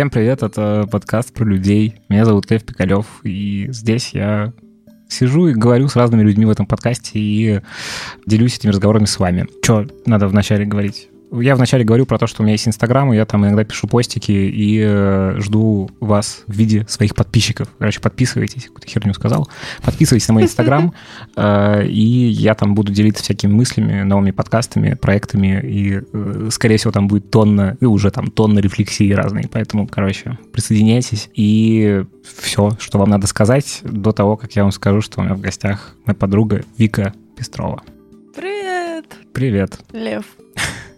Всем привет, это подкаст про людей. Меня зовут Лев Пикалев, и здесь я сижу и говорю с разными людьми в этом подкасте и делюсь этими разговорами с вами. Что надо вначале говорить? Я вначале говорю про то, что у меня есть Инстаграм, и я там иногда пишу постики и э, жду вас в виде своих подписчиков. Короче, подписывайтесь, какую-то херню сказал. Подписывайтесь на мой Инстаграм, э, и я там буду делиться всякими мыслями, новыми подкастами, проектами, и, э, скорее всего, там будет тонна, и уже там тонна рефлексии разные. Поэтому, короче, присоединяйтесь, и все, что вам надо сказать до того, как я вам скажу, что у меня в гостях моя подруга Вика Пестрова. Привет! Привет. Лев.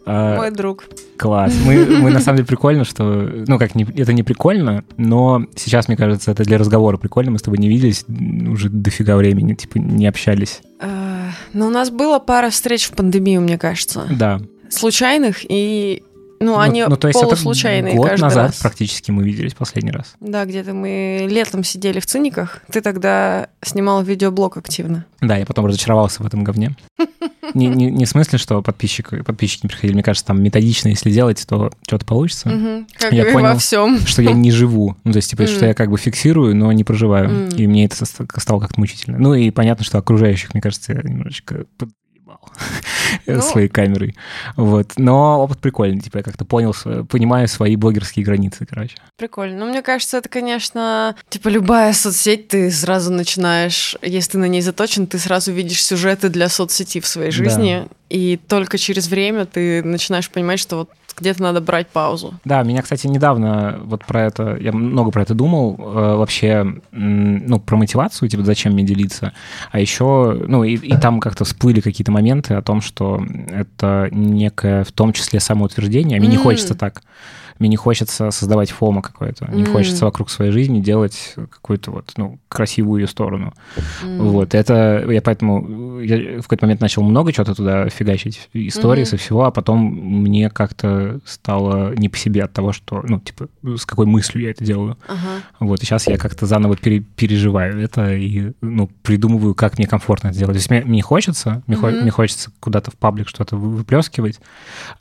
А, Мой друг. Класс. Мы, мы на самом деле прикольно, что... Ну, как, не, это не прикольно, но сейчас, мне кажется, это для разговора прикольно. Мы с тобой не виделись уже дофига времени, типа, не общались. Э, Но у нас было пара встреч в пандемию, мне кажется. Да. Случайных и... Ну, Ну, они ну, то есть полуслучайные это год каждый назад раз. практически мы виделись последний раз. Да, где-то мы летом сидели в циниках. Ты тогда снимал видеоблог активно. Да, я потом разочаровался в этом говне. Не, не, не в смысле, что подписчик, подписчики не приходили. Мне кажется, там методично, если делать, то что-то получится. Мгм. Как Я и понял. во всем. Что я не живу. Ну, то есть, типа, что Мгм. я как бы фиксирую, но не проживаю. Мгм. И мне это стало как-то мучительно. Ну, и понятно, что окружающих, мне кажется, я немножечко подъебал Ну. своей камерой. Вот. Но опыт прикольный. Типа, я как-то понял, понимаю свои блогерские границы, короче. Прикольно. Ну, мне кажется, это, конечно, типа любая соцсеть, ты сразу начинаешь, если ты на ней заточен, ты сразу видишь сюжеты для соцсети в своей Да. И только через время ты начинаешь понимать, что вот где-то надо брать паузу. Да, меня, кстати, недавно вот про это, я много про это думал, э, вообще, ну, про мотивацию, типа, зачем мне делиться, а еще, ну, и, и там как-то всплыли какие-то моменты о том, что это некое, в том числе, самоутверждение, а мне не М. хочется так. Мне не хочется создавать фома какое-то, не М. хочется вокруг своей жизни делать какую-то вот, ну, красивую ее сторону. М. Вот, это я поэтому я в какой-то момент начал много чего-то туда фигачить, истории Мгм. со всего, а потом мне как-то стало не по себе от того, что, ну, типа, с какой мыслью я это делаю. Ага. Вот, и сейчас я как-то заново пере- переживаю это и, ну, придумываю, как мне комфортно это делать. То есть мне, мне хочется, мне, хо- мне хочется куда-то в паблик что-то вы- выплескивать,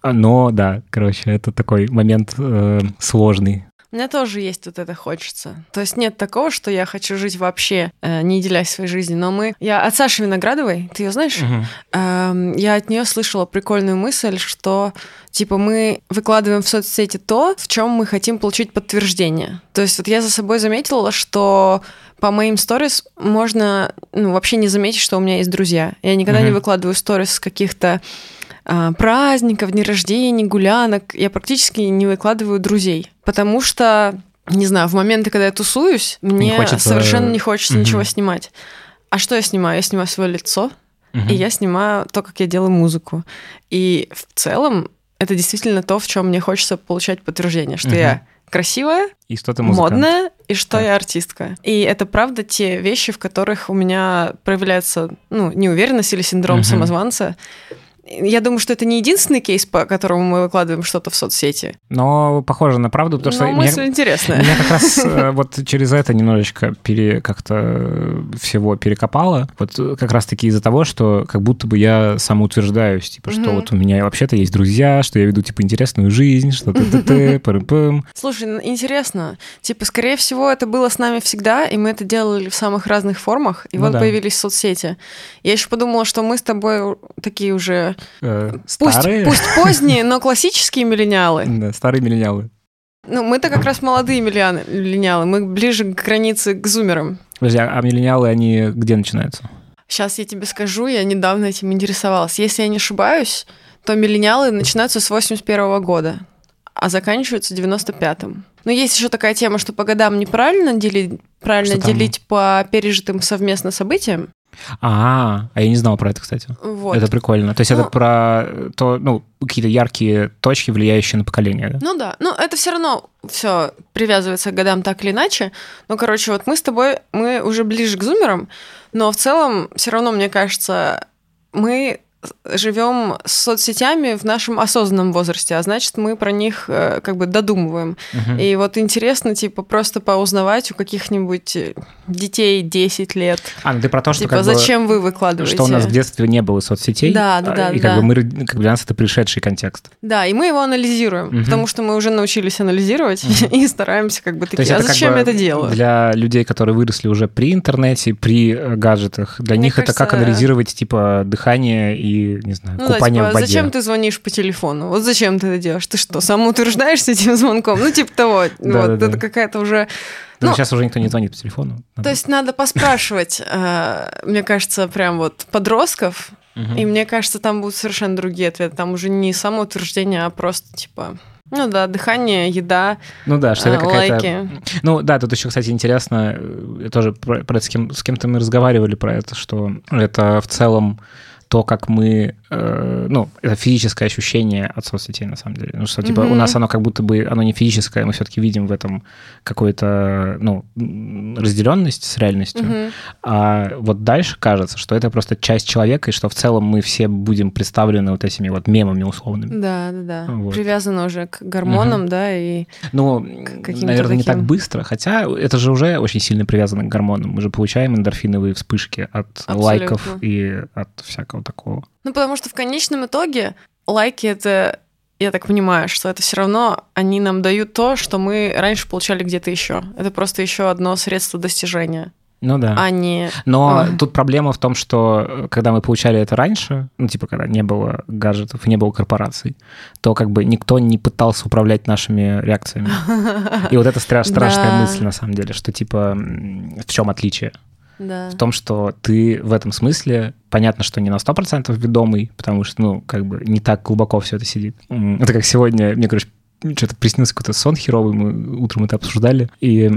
но, да, короче, это такой момент э, сложный. У меня тоже есть вот это хочется. То есть нет такого, что я хочу жить вообще, э, не делясь своей жизнью. Но мы... Я от Саши Виноградовой, ты ее знаешь? Мгм. Эм, я от нее слышала прикольную мысль, что типа мы выкладываем в соцсети то, в чем мы хотим получить подтверждение. То есть вот я за собой заметила, что по моим сторис можно ну, вообще не заметить, что у меня есть друзья. Я никогда не Мгм. выкладываю сторис каких-то праздников, дней рождения, гулянок. Я практически не выкладываю друзей, потому что не знаю, в моменты, когда я тусуюсь, мне хочется- совершенно не хочется Мгм. ничего снимать. А что я снимаю? Я снимаю свое лицо, Мгм. и я снимаю то, как я делаю музыку. И в целом это действительно то, в чем мне хочется получать подтверждение, что Мгм. я красивая, И что ты музыкант. модная, и что Так. я артистка. И это правда те вещи, в которых у меня проявляется ну, неуверенность или синдром Мгм. самозванца. Я думаю, что это не единственный кейс, по которому мы выкладываем что-то в соцсети. Но похоже на правду, потому что Но меня- мысль интересная. Меня как раз э, вот через это немножечко пере, как-то э, всего перекопало. Вот э, как раз-таки из-за того, что как будто бы я самоутверждаюсь, типа, что вот у меня вообще-то есть друзья, что я веду, типа, интересную жизнь, что ты-ты-ты, пырым-пым. Слушай, н- интересно. Типа, скорее всего, это было с нами всегда, и мы это делали в самых разных формах, и Ну вот появились соцсети. Я еще подумала, что мы с тобой такие уже Э, пусть, Старые? пусть поздние, но классические миллениалы. Да, старые миллениалы. Ну, мы-то как раз молодые миллениалы, мы ближе к границе к зумерам. Подожди, а а миллениалы, они где начинаются? Сейчас я тебе скажу, я недавно этим интересовалась. Если я не ошибаюсь, то миллениалы начинаются с 81 года, а заканчиваются 95-м. Но есть еще такая тема, что по годам неправильно делить, правильно Что там? делить по пережитым совместно событиям. А, а я не знал про это, кстати. Вот. Это прикольно. То есть это Ну- про э, то, ну, какие-то яркие точки, влияющие на поколение, да? Ну да, ну это все равно все привязывается к годам так или иначе. Ну, короче, вот мы с тобой, мы уже ближе к зумерам, но в целом все равно, мне кажется, мы живем с соцсетями в нашем осознанном возрасте, а значит, мы про них э, как бы додумываем. Мгм. И вот интересно, типа, просто поузнавать у каких-нибудь э, детей 10 лет. А, ну ты про то, что типа, как бы- зачем вы выкладываете? что у нас в детстве не было соцсетей. Да, да, а, да, И как да. бы мы, как бы для нас это пришедший контекст. Да, и мы его анализируем, Мгм. потому что мы уже научились анализировать и стараемся как бы То такие, есть а это зачем бы я это делаю? Для людей, которые выросли уже при интернете, при э, гаджетах, для Мне них это как кажется, анализировать, типа, дыхание и, не знаю, Ну да, купание типа, в воде. зачем ты звонишь по телефону? Вот зачем ты это делаешь? Ты что, самоутверждаешься этим звонком? Ну, типа того. Да, вот, да, это да. какая-то уже... Ну, ну, сейчас уже никто не звонит по телефону. То есть надо поспрашивать, э, мне кажется, прям вот подростков, и мне кажется, там будут совершенно другие ответы. Там уже не самоутверждение, а просто типа... Ну да, дыхание, еда, Ну да, что это а, какая-то... лайки. Ну да, тут еще, кстати, интересно, э, тоже про, про это с, кем, с кем-то мы разговаривали про это, что это в целом то, как мы, э, ну, это физическое ощущение от соцсетей, на самом деле. Ну, что, типа, у Мгм. нас оно как будто бы, оно не физическое, мы все-таки видим в этом какую-то, ну, разделенность с реальностью. Мгм. А вот дальше кажется, что это просто часть человека, и что в целом мы все будем представлены вот этими вот мемами условными. Да, да, да. Вот. Привязано уже к гормонам, да, и Ну, наверное, не так таким. быстро, хотя это же уже очень сильно привязано к гормонам. Мы же получаем эндорфиновые вспышки от Абсолютно. лайков и от всякого такого. Ну, потому что в конечном итоге лайки это, я так понимаю, что это все равно они нам дают то, что мы раньше получали где-то еще. Это просто еще одно средство достижения, Ну да. а не. Но Ой. тут проблема в том, что э, когда мы получали это раньше, ну, типа, когда не было гаджетов, не было корпораций, то как бы никто не пытался управлять нашими реакциями. И вот это стра- страшная мысль, на самом деле, что, типа, в чем отличие? Да. В том, что ты в этом смысле, понятно, что не на 100% ведомый, потому что, ну, как бы не так глубоко все это сидит. Это как сегодня, мне, короче, что-то приснился какой-то сон херовый, мы утром это обсуждали, и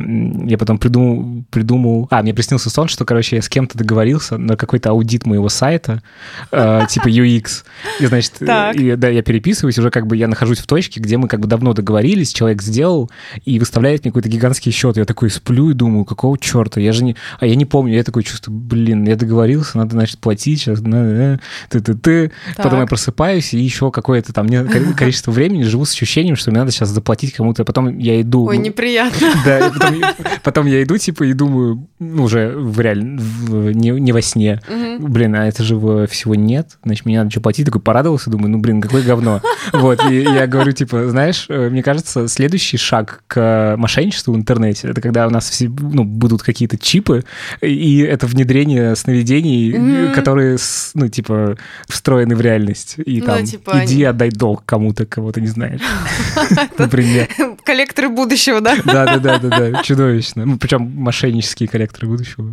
я потом придумал, придумал... А, мне приснился сон, что, короче, я с кем-то договорился на какой-то аудит моего сайта, э, типа UX, и, значит, Так. и, да, я переписываюсь, уже как бы я нахожусь в точке, где мы как бы давно договорились, человек сделал, и выставляет мне какой-то гигантский счет. Я такой сплю и думаю, какого черта? Я же не... А я не помню, я такой чувствую, блин, я договорился, надо, значит, платить сейчас, на- ты ты ты Потом я просыпаюсь, и еще какое-то там количество времени живу с ощущением, что мне надо сейчас заплатить кому-то. Потом я иду... Ой, ну, неприятно. да, потом, потом я иду, типа, и думаю, ну, уже в реально, в- не, не во сне. Мгм. Блин, а это же его всего нет, значит, мне надо что платить. Такой порадовался, думаю, ну, блин, какое говно. Вот, и я говорю, типа, знаешь, э, мне кажется, следующий шаг к мошенничеству в интернете, это когда у нас все, ну, будут какие-то чипы, и это внедрение сновидений, Мгм. которые, ну, типа, встроены в реальность. И Ну, там, типа, иди они- отдай долг кому-то, кого ты не знаешь. Например. Коллекторы будущего, да? Да, да, да, да, да, чудовищно. Ну, причем мошеннические коллекторы будущего.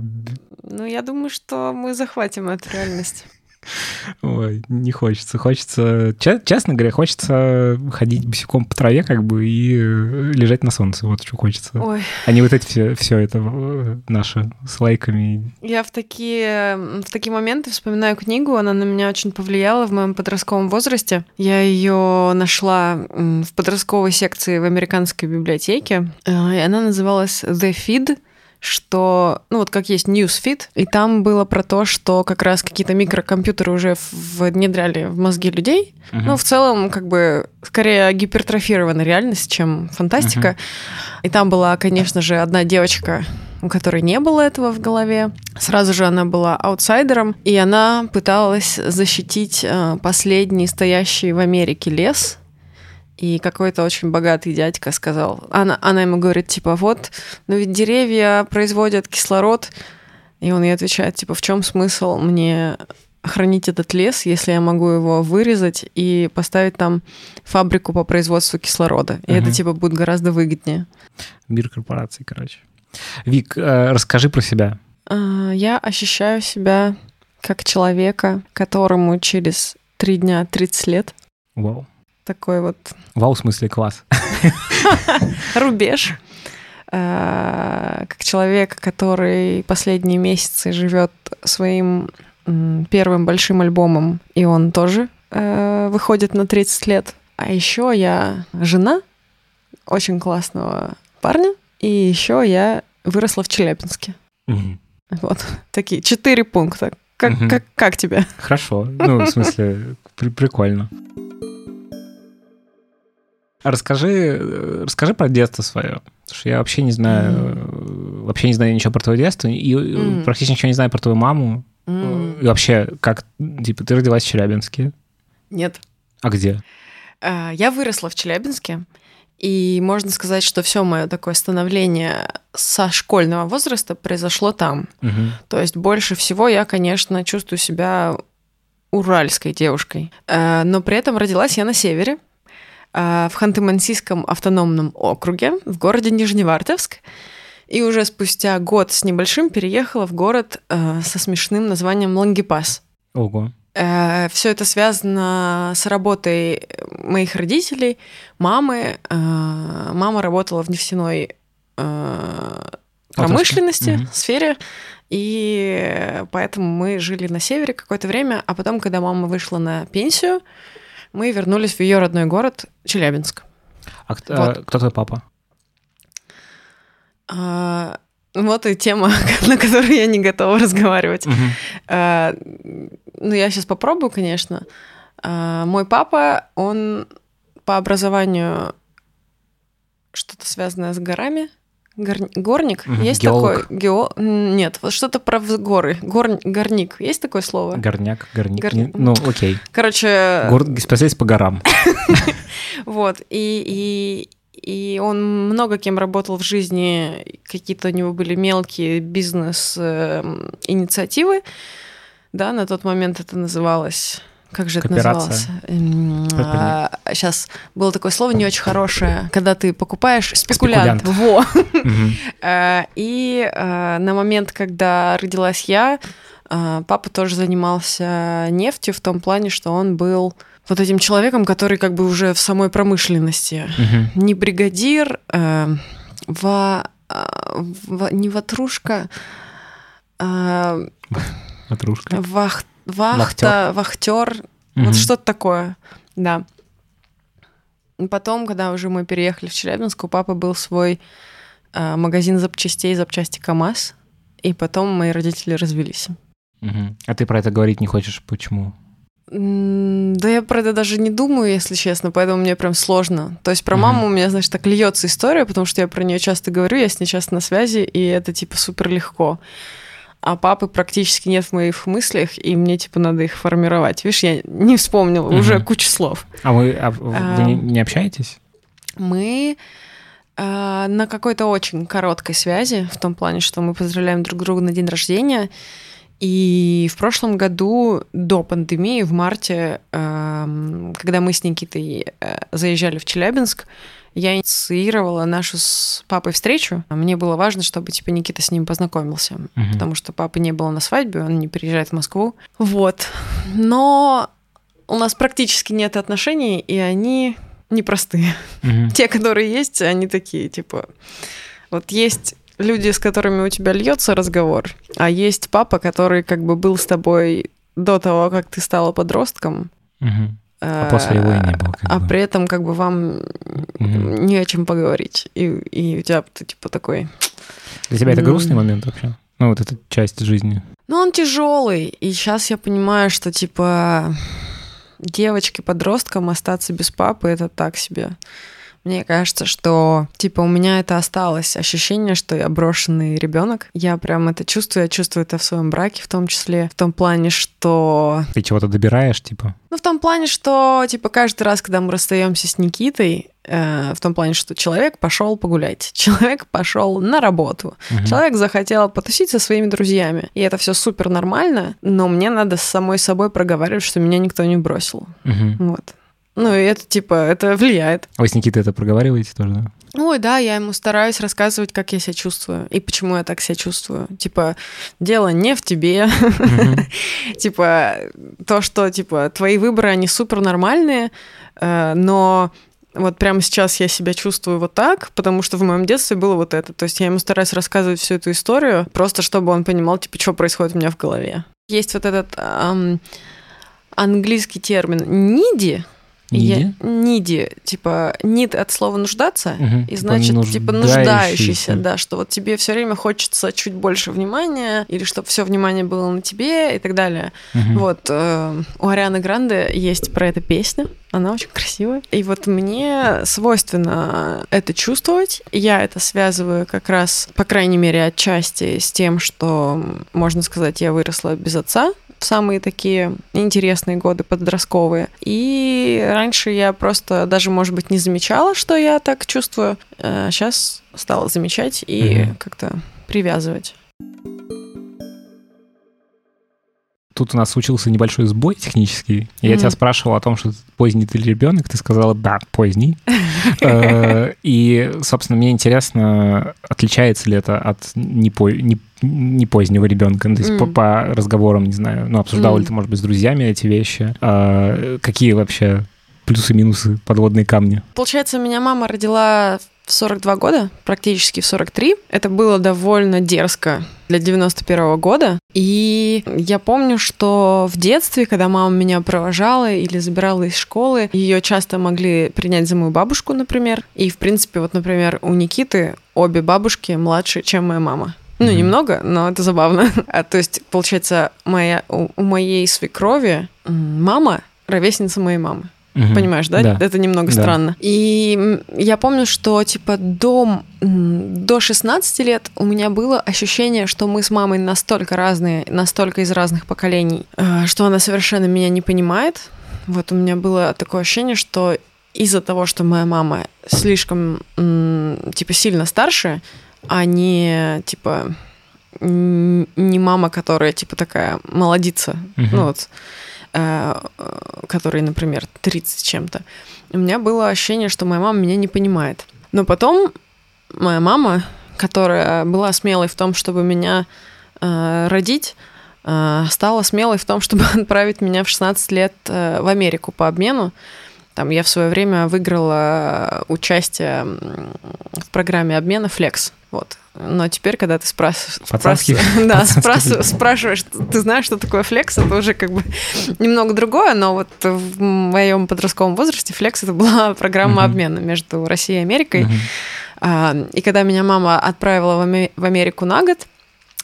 Ну, я думаю, что мы захватим эту реальность. Ой, не хочется. Хочется, че- честно говоря, хочется ходить босиком по траве, как бы, и э, лежать на солнце. Вот что хочется. Ой, А не вот это все, все это наше с лайками. я в такие, в такие моменты вспоминаю книгу, она на меня очень повлияла в моем подростковом возрасте. Я ее нашла в подростковой секции в американской библиотеке, э, и она называлась The Feed что, ну вот как есть Newsfeed, и там было про то, что как раз какие-то микрокомпьютеры уже внедряли в мозги людей. Мгм. Ну, в целом, как бы, скорее гипертрофированная реальность, чем фантастика. И там была, конечно же, одна девочка, у которой не было этого в голове. Сразу же она была аутсайдером, и она пыталась защитить э, последний стоящий в Америке лес. И какой-то очень богатый дядька сказал, она, она ему говорит, типа, вот, но ведь деревья производят кислород. И он ей отвечает, типа, в чем смысл мне хранить этот лес, если я могу его вырезать и поставить там фабрику по производству кислорода. И Мгм. это, типа, будет гораздо выгоднее. Мир корпораций, короче. Вик, э, расскажи про себя. А, Я ощущаю себя как человека, которому через три дня 30 лет. Вау. Такой вот Вау, в смысле класс. рубеж. А, Как человек, который последние месяцы живет своим первым большим альбомом, и он тоже э, выходит на 30 лет. А еще я жена очень классного парня, и еще я выросла в Челябинске. Вот такие четыре пункта, как, Мгм. как, как тебе? Хорошо. Ну, в смысле, при- прикольно. Расскажи, э, расскажи про детство свое. Потому что я вообще не знаю, э, вообще не знаю ничего про твое детство, и Мгм. практически ничего не знаю про твою маму. М, И вообще, как, типа, ты родилась в Челябинске. Нет. А где? А, Я выросла в Челябинске, и можно сказать, что все мое такое становление со школьного возраста произошло там. Мгм. То есть больше всего я, конечно, чувствую себя уральской девушкой. Но при этом родилась я на севере, в Ханты-Мансийском автономном округе, в городе Нижневартовск. И уже спустя год с небольшим переехала в город э, со смешным названием Лангепас. Ого. Все это связано с работой моих родителей, мамы. Э, Мама работала в нефтяной э, промышленности, Мгм. сфере, и поэтому мы жили на севере какое-то время, а потом, когда мама вышла на пенсию, мы вернулись в ее родной город Челябинск. А к- а Вот. кто твой папа? А, Вот и тема, на которую я не готова разговаривать. Мгм. А, Ну, я сейчас попробую, конечно. А, Мой папа, он по образованию что-то связанное с горами. Гор- Горник? Есть Геолог. такой? Гео... Нет, вот что-то про горы. Гор... Горник. Есть такое слово? Горняк, горник. Гор- Не- Ну, окей. Короче, Гор... Специалист по горам. вот. И, и, и он много кем работал в жизни. Какие-то у него были мелкие бизнес-инициативы. Да, на тот момент это называлось... Как же это называлось? Кооперация. сейчас было такое слово не очень хорошее, когда ты покупаешь спекулянт. Во. Э, И э, на момент, когда родилась я, э, папа тоже занимался нефтью в том плане, что он был вот этим человеком, который как бы уже в самой промышленности. Не бригадир, ва- не ватрушка, Ватрушка. вах- вахта, вахтер, Мгм. вот что-то такое, да. Потом, когда уже мы переехали в Челябинск, у папы был свой э, магазин запчастей, запчасти КАМАЗ, и потом мои родители развелись. Мгм. А ты про это говорить не хочешь? Почему? Да я про это даже не думаю, если честно, поэтому мне прям сложно. То есть про Мгм. маму у меня, знаешь, так льется история, потому что я про нее часто говорю, я с ней часто на связи, и это типа супер легко. А папы практически нет в моих мыслях, и мне типа надо их формировать. Видишь, я не вспомнила уже Мгм. кучу слов. А вы, а вы Ам. не, не общаетесь? Мы э, на какой-то очень короткой связи, в том плане, что мы поздравляем друг друга на день рождения. И в прошлом году, до пандемии, в марте, эм, когда мы с Никитой э, заезжали в Челябинск, я инициировала нашу с папой встречу. Мне было важно, чтобы типа Никита с ним познакомился, Мгм. потому что папы не было на свадьбе, он не переезжает в Москву. Вот. Но у нас практически нет отношений, и они непростые Мгм. те, которые есть, они такие, типа, вот есть люди, с которыми у тебя льется разговор, а есть папа, который как бы был с тобой до того, как ты стала подростком. Мгм. А после его и не было, А бы. при этом как бы вам не о чем поговорить. И, и у тебя ты типа такой... Для тебя это грустный момент вообще? Ну, вот эта часть жизни. Ну, он тяжелый. И сейчас я понимаю, что типа девочке, подросткам остаться без папы это так себе. Мне кажется, что типа у меня это осталось ощущение, что я брошенный ребенок. Я прям это чувствую, я чувствую это в своем браке в том числе, в том плане, что Ты чего-то добираешь, типа? ну, в том плане, что, типа, каждый раз, когда мы расстаемся с Никитой, э, в том плане, что человек пошел погулять, человек пошел на работу, Мгм. человек захотел потусить со своими друзьями. И это все супер нормально, но мне надо с самой собой проговаривать, что меня никто не бросил. Мгм. Вот. Ну, и это, типа, это влияет. А вы с Никитой это проговариваете тоже, да? Ой, да, я ему стараюсь рассказывать, как я себя чувствую и почему я так себя чувствую. Типа, дело не в тебе. Типа, то, что, типа, твои выборы, они супер нормальные, э, но вот прямо сейчас я себя чувствую вот так, потому что в моем детстве было вот это. То есть я ему стараюсь рассказывать всю эту историю, просто чтобы он понимал, типа, что происходит у меня в голове. Есть вот этот английский термин «ниди», Ниди? Я, ниди, типа, нид от слова нуждаться, Мгм. и значит, типа, нуждающийся, да, что вот тебе все время хочется чуть больше внимания, или чтобы все внимание было на тебе и так далее. Мгм. Вот, э, у Арианы Гранде есть про это песня, она очень красивая. И вот мне свойственно это чувствовать. Я это связываю как раз, по крайней мере, отчасти с тем, что, можно сказать, я выросла без отца в самые такие интересные годы подростковые. И раньше я просто даже, может быть, не замечала, что я так чувствую. сейчас стала замечать и Мгм. как-то привязывать. Тут у нас случился небольшой сбой технический. Я Мгм. тебя спрашивал о том, что поздний ты ребенок, ты сказала да, поздний. Э, И, собственно, мне интересно, отличается ли это от не не- не позднего ребенка, Ну, то есть по, М. по разговорам, не знаю, ну, обсуждал ли М. ты, может быть, с друзьями эти вещи? А, Какие вообще плюсы-минусы, подводные камни? Получается, меня мама родила в 42 года, практически в 43. Это было довольно дерзко для 91 года. И я помню, что в детстве, когда мама меня провожала или забирала из школы, ее часто могли принять за мою бабушку, например. И, в принципе, вот, например, у Никиты обе бабушки младше, чем моя мама. Ну, немного, но это забавно. А, то есть, получается, моя, у, у моей свекрови мама ровесница моей мамы. Мгм. Понимаешь, да? Да. Это немного Да. странно. И я помню, что типа до, до 16 лет у меня было ощущение, что мы с мамой настолько разные, настолько из разных поколений, э, что она совершенно меня не понимает. Вот у меня было такое ощущение, что из-за того, что моя мама слишком типа сильно старше, а не типа не мама, которая типа такая молодица, Мгм. ну вот, э, которой, например, 30 с чем-то. У меня было ощущение, что моя мама меня не понимает. Но потом моя мама, которая была смелой в том, чтобы меня э, родить, э, стала смелой в том, чтобы отправить меня в 16 лет э, в Америку по обмену. Там я в свое время выиграла участие м, в программе обмена Flex. Вот. Но теперь, когда ты спрашиваешь, Пацанский- да, пацанский спрашиваешь, ты знаешь, что такое флекс, это уже как бы немного другое, но вот в моем подростковом возрасте флекс это была программа Мгм. обмена между Россией и Америкой. А, И когда меня мама отправила в Америку на год,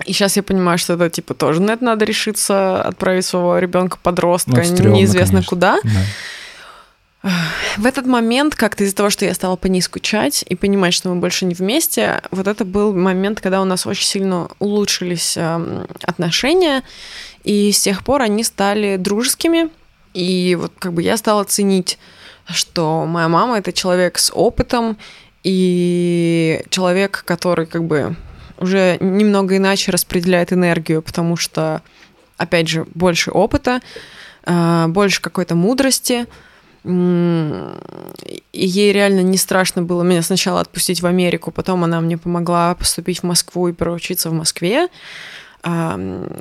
и сейчас я понимаю, что это типа тоже на это надо решиться, отправить своего ребенка подростка, Ну, стрёмно, неизвестно конечно. куда. Да. В этот момент, как-то из-за того, что я стала по ней скучать и понимать, что мы больше не вместе, вот это был момент, когда у нас очень сильно улучшились эм, отношения, и с тех пор они стали дружескими. И вот как бы я стала ценить, что моя мама это человек с опытом и человек, который как бы уже немного иначе распределяет энергию, потому что, опять же, больше опыта, э, больше какой-то мудрости. И ей реально не страшно было меня сначала отпустить в Америку, потом она мне помогла поступить в Москву и проучиться в Москве.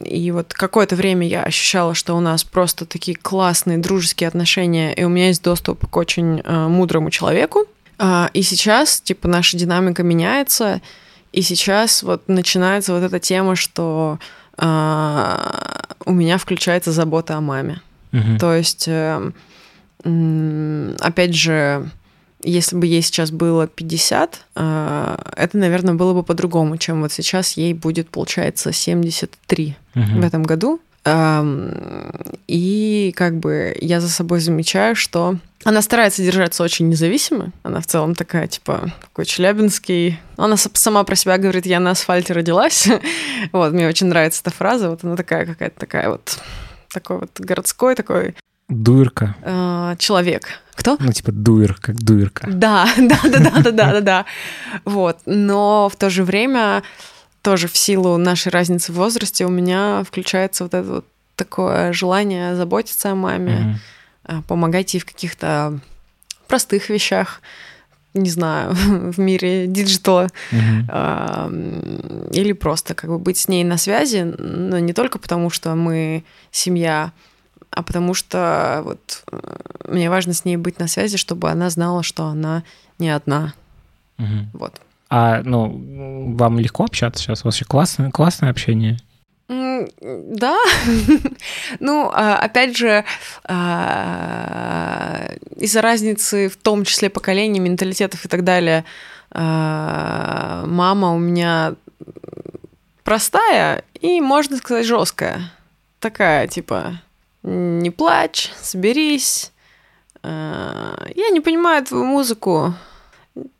И вот какое-то время я ощущала, что у нас просто такие классные дружеские отношения, и у меня есть доступ к очень э, мудрому человеку. А, И сейчас, типа, наша динамика меняется, и сейчас вот начинается вот эта тема, что а, у меня включается забота о маме. Мгм. То есть, э, м, опять же, если бы ей сейчас было 50, э, это, наверное, было бы по-другому, чем вот сейчас ей будет, получается, 73 Мгм. в этом году. И как бы я за собой замечаю, что она старается держаться очень независимо. Она в целом такая, типа, такой челябинский. Она сама про себя говорит, я на асфальте родилась. Вот, мне очень нравится эта фраза. Вот она такая какая-то такая вот такой вот городской такой Doer ка. э, человек. Кто? Ну, типа doer, как doer ка. Да, да, да, да, да, да, да, да. Вот. Но в то же время тоже в силу нашей разницы в возрасте у меня включается вот это вот такое желание заботиться о маме, а, помогать ей в каких-то простых вещах, не знаю, в мире digital а, м, или просто как бы быть с ней на связи, но не только потому, что мы семья, а потому что вот э, мне важно с ней быть на связи, чтобы она знала, что она не одна. Мгм. Вот. А, ну, вам легко общаться сейчас? У вас вообще классное, классное общение? Да. ну, а, опять же, а, из-за разницы, в том числе поколений, менталитетов и так далее, а, мама у меня простая и, можно сказать, жесткая. Такая, типа, не плачь, соберись. Я не понимаю твою музыку.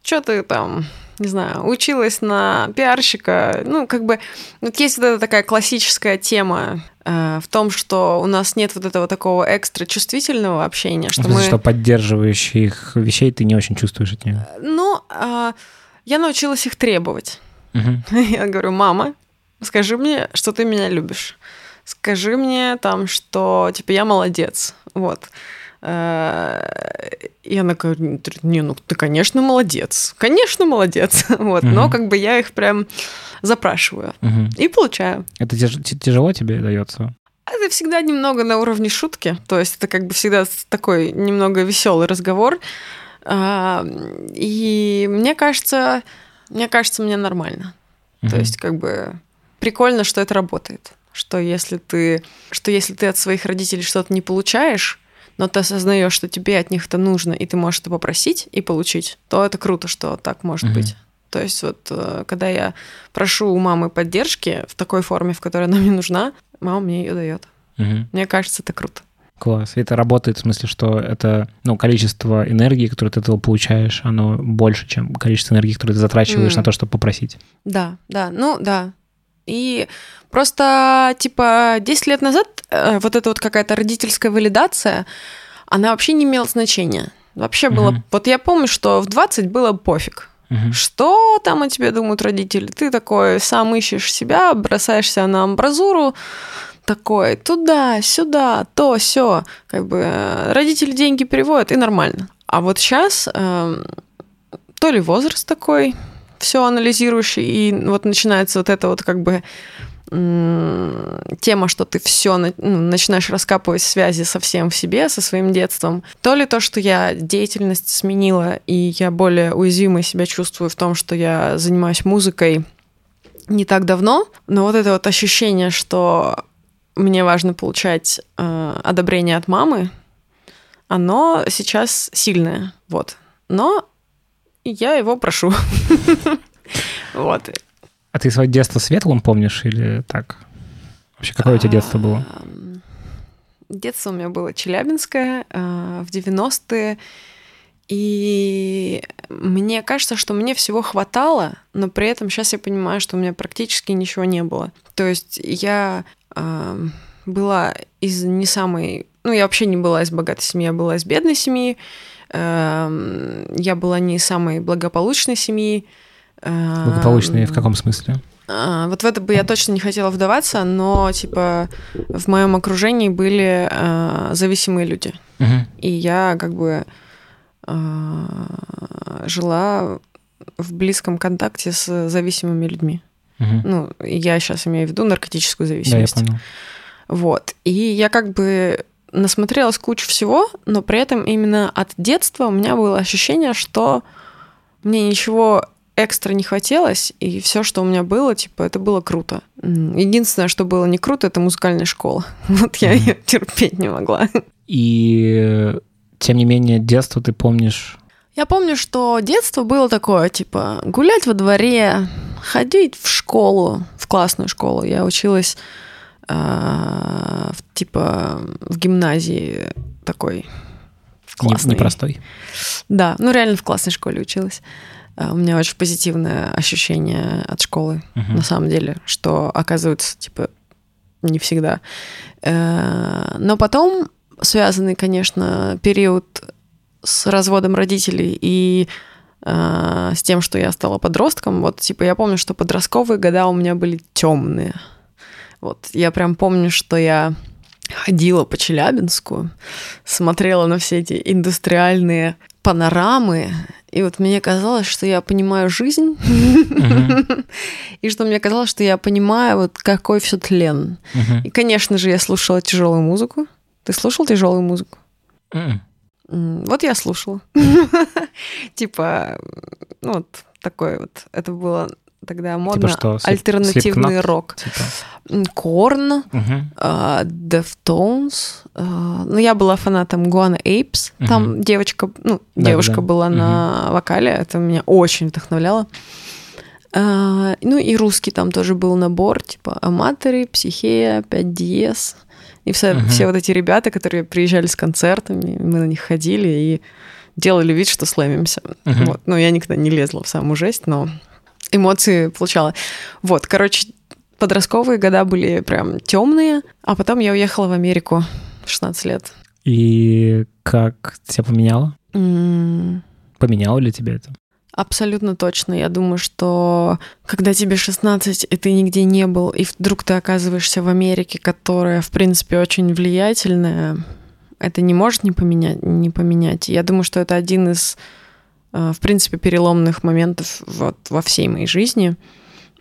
Что ты там не знаю, училась на пиарщика. Ну, как бы, вот есть вот эта такая классическая тема э, в том, что у нас нет вот этого такого экстра чувствительного общения, что мы... Что поддерживающих вещей ты не очень чувствуешь от нее. Ну, э, я научилась их требовать. Угу. Я говорю, мама, скажи мне, что ты меня любишь. Скажи мне там, что, типа, я молодец. Вот. Э, и она говорит, не, ну ты, конечно, молодец. Конечно, молодец. Вот. Угу. Но как бы я их прям запрашиваю. Угу. И получаю. Это тяж- тяжело тебе дается? Это всегда немного на уровне шутки. То есть это как бы всегда такой немного веселый разговор. А, и мне кажется, мне кажется, мне нормально. Угу. То есть как бы прикольно, что это работает. Что если ты, что если ты от своих родителей что-то не получаешь, но ты осознаешь, что тебе от них это нужно, и ты можешь это попросить и получить, то это круто, что так может mm-hmm. быть. То есть вот э, когда я прошу у мамы поддержки в такой форме, в которой она мне нужна, мама мне ее дает. Угу. Мне кажется, это круто. Класс. И это работает в смысле, что это ну, количество энергии, которое ты от этого получаешь, оно больше, чем количество энергии, которое ты затрачиваешь mm. на то, чтобы попросить. Да, да, ну да. И просто, типа, 10 лет назад э, вот эта вот какая-то родительская валидация, она вообще не имела значения. Вообще было... Угу. Вот я помню, что в 20 было пофиг. Угу. Что там о тебе думают родители? Ты такой сам ищешь себя, бросаешься на амбразуру, такой туда, сюда, то, все. Как бы э, родители деньги переводят, и нормально. А вот сейчас э, эм, то ли возраст такой, все анализирующий, и вот начинается вот это вот как бы тема, что ты все ну, начинаешь раскапывать связи совсем в себе, со своим детством, то ли то, что я деятельность сменила, и я более уязвимо себя чувствую в том, что я занимаюсь музыкой не так давно, но вот это вот ощущение, что мне важно получать э, одобрение от мамы, оно сейчас сильное, вот. Но я его прошу. Вот. А ты свое детство светлым помнишь или так? Вообще, какое у тебя детство было? Детство у меня было челябинское а, в 90-е. И мне кажется, что мне всего хватало, но при этом сейчас я понимаю, что у меня практически ничего не было. То есть я э, была из не самой... Ну, я вообще не была из богатой семьи, я была из бедной семьи. Эм, я была не из самой благополучной семьи. Эм, благополучной в каком смысле? А, вот в это бы я точно не хотела вдаваться, но типа в моем окружении были э, зависимые люди. Угу. И я как бы э, жила в близком контакте с зависимыми людьми. Угу. Ну, я сейчас имею в виду наркотическую зависимость. Да, я понял. Вот. И я как бы насмотрелась кучу всего, но при этом именно от детства у меня было ощущение, что мне ничего экстра не хотелось, и все, что у меня было, типа, это было круто. Единственное, что было не круто, это музыкальная школа. Вот я ее терпеть не могла. И тем не менее, детство ты помнишь? Я помню, что детство было такое, типа, гулять во дворе, ходить в школу, в классную школу. Я училась э, типа в гимназии такой классный. Непростой. Да, ну реально в классной школе училась. Э, у меня очень позитивное ощущение от школы, uh-huh. на самом деле, что оказывается, типа, не всегда. Э, но потом связанный, конечно, период с разводом родителей и э, с тем, что я стала подростком. Вот, типа, я помню, что подростковые года у меня были темные. Вот, я прям помню, что я ходила по Челябинску, смотрела на все эти индустриальные панорамы, и вот мне казалось, что я понимаю жизнь, и что мне казалось, что я понимаю, вот какой все тлен. И, конечно же, я слушала тяжелую музыку. Ты слушал тяжелую музыку? Вот я слушала. Типа, ну вот такое вот. Это было тогда модно, Типа что, альтернативный Slipknot? рок. Типа. Корн, Мгм. а, Deftones. а, Ну, я была фанатом Guana Apes. Там девочка, ну, Да, девушка да. была на вокале. Это меня очень вдохновляло. А, Ну, и русский там тоже был набор, типа Аматоры, Психея, 5 диез. И все, Мгм. все вот эти ребята, которые приезжали с концертами, мы на них ходили и делали вид, что слэмимся. Мгм. Вот. Ну, я никогда не лезла в самую жесть, но эмоции получала. Вот, короче, подростковые года были прям темные, а потом я уехала в Америку в 16 лет. И как тебя поменяло? М, Поменяло ли тебя это? Абсолютно точно. Я думаю, что когда тебе 16, и ты нигде не был, и вдруг ты оказываешься в Америке, которая, в принципе, очень влиятельная, это не может не поменять. Не поменять. Я думаю, что это один из, в принципе, переломных моментов вот во всей моей жизни.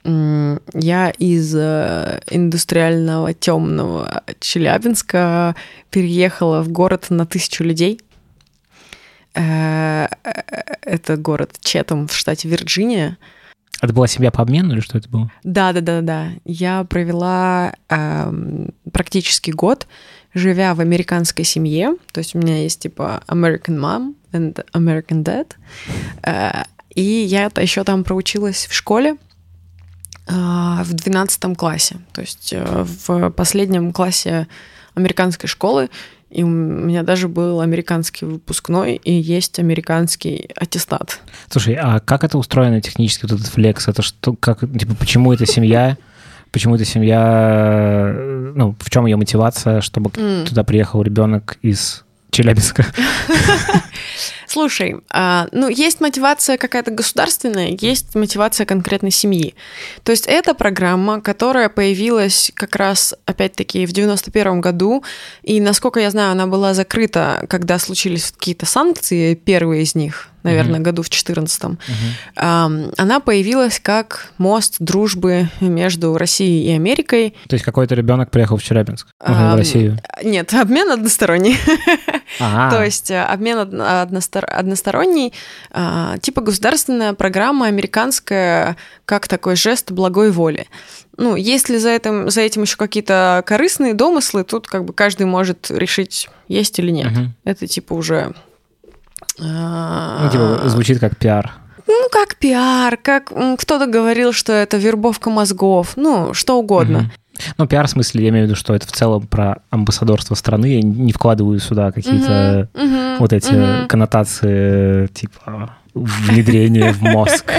Я из э, индустриального темного Челябинска переехала в город на тысячу людей. Э, э, Это город Четом в штате Вирджиния. Это была семья по обмену или что это было? Да, да, да, да. Я провела эм, практически год, живя в американской семье. То есть у меня есть типа American mom and American dad. Э, и я еще там проучилась в школе э, в 12 классе. То есть э, в последнем классе американской школы. И у меня даже был американский выпускной, и есть американский аттестат. Слушай, а как это устроено технически, вот этот флекс? Это что, как, типа, почему эта семья, почему эта семья, ну, в чем ее мотивация, чтобы туда приехал ребенок из Челябинска? Слушай, а, ну есть мотивация какая-то государственная, есть мотивация конкретной семьи. То есть это программа, которая появилась как раз, опять-таки, в 91 году, и, насколько я знаю, она была закрыта, когда случились какие-то санкции, первые из них, наверное, Мгм. году в 14 Она появилась как мост дружбы между Россией и Америкой. То есть какой-то ребенок приехал в Челябинск, ну, в Россию. Нет, обмен односторонний. Ага. То есть э, обмен одно- одностор- односторонний, а, типа государственная программа американская, как такой жест благой воли. Ну, есть ли за этим, за этим еще какие-то корыстные домыслы, тут как бы каждый может решить, есть или нет. Мгм. Это типа уже... а, Ну, типа, звучит как пиар. Ну, как пиар, как кто-то говорил, что это вербовка мозгов, ну, что угодно. Ну, пиар в смысле, я имею в виду, что это в целом про амбассадорство страны. Я не вкладываю сюда какие-то вот эти мгм. коннотации, типа внедрение в мозг.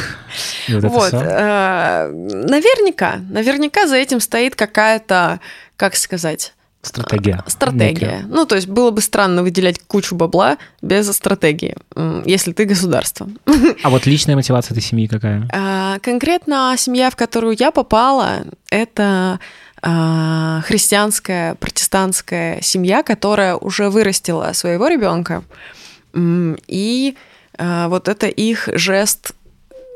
Вот э, наверняка, наверняка за этим стоит какая-то, как сказать, Стратегия. стратегия. некая. Ну, то есть было бы странно выделять кучу бабла без стратегии, если ты государство. А вот личная мотивация этой семьи какая? А, Конкретно семья, в которую я попала, это а, христианская, протестантская семья, которая уже вырастила своего ребенка. И а, вот это их жест,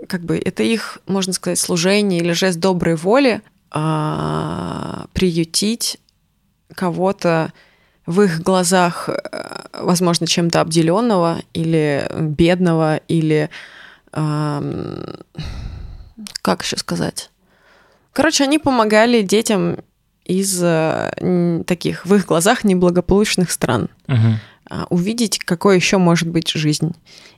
как бы это их, можно сказать, служение или жест доброй воли приютить кого-то в их глазах, э, возможно, чем-то обделенного или бедного, или ам, как еще сказать? Короче, они помогали детям из э, таких, в их глазах, неблагополучных стран а, увидеть, какой еще может быть жизнь.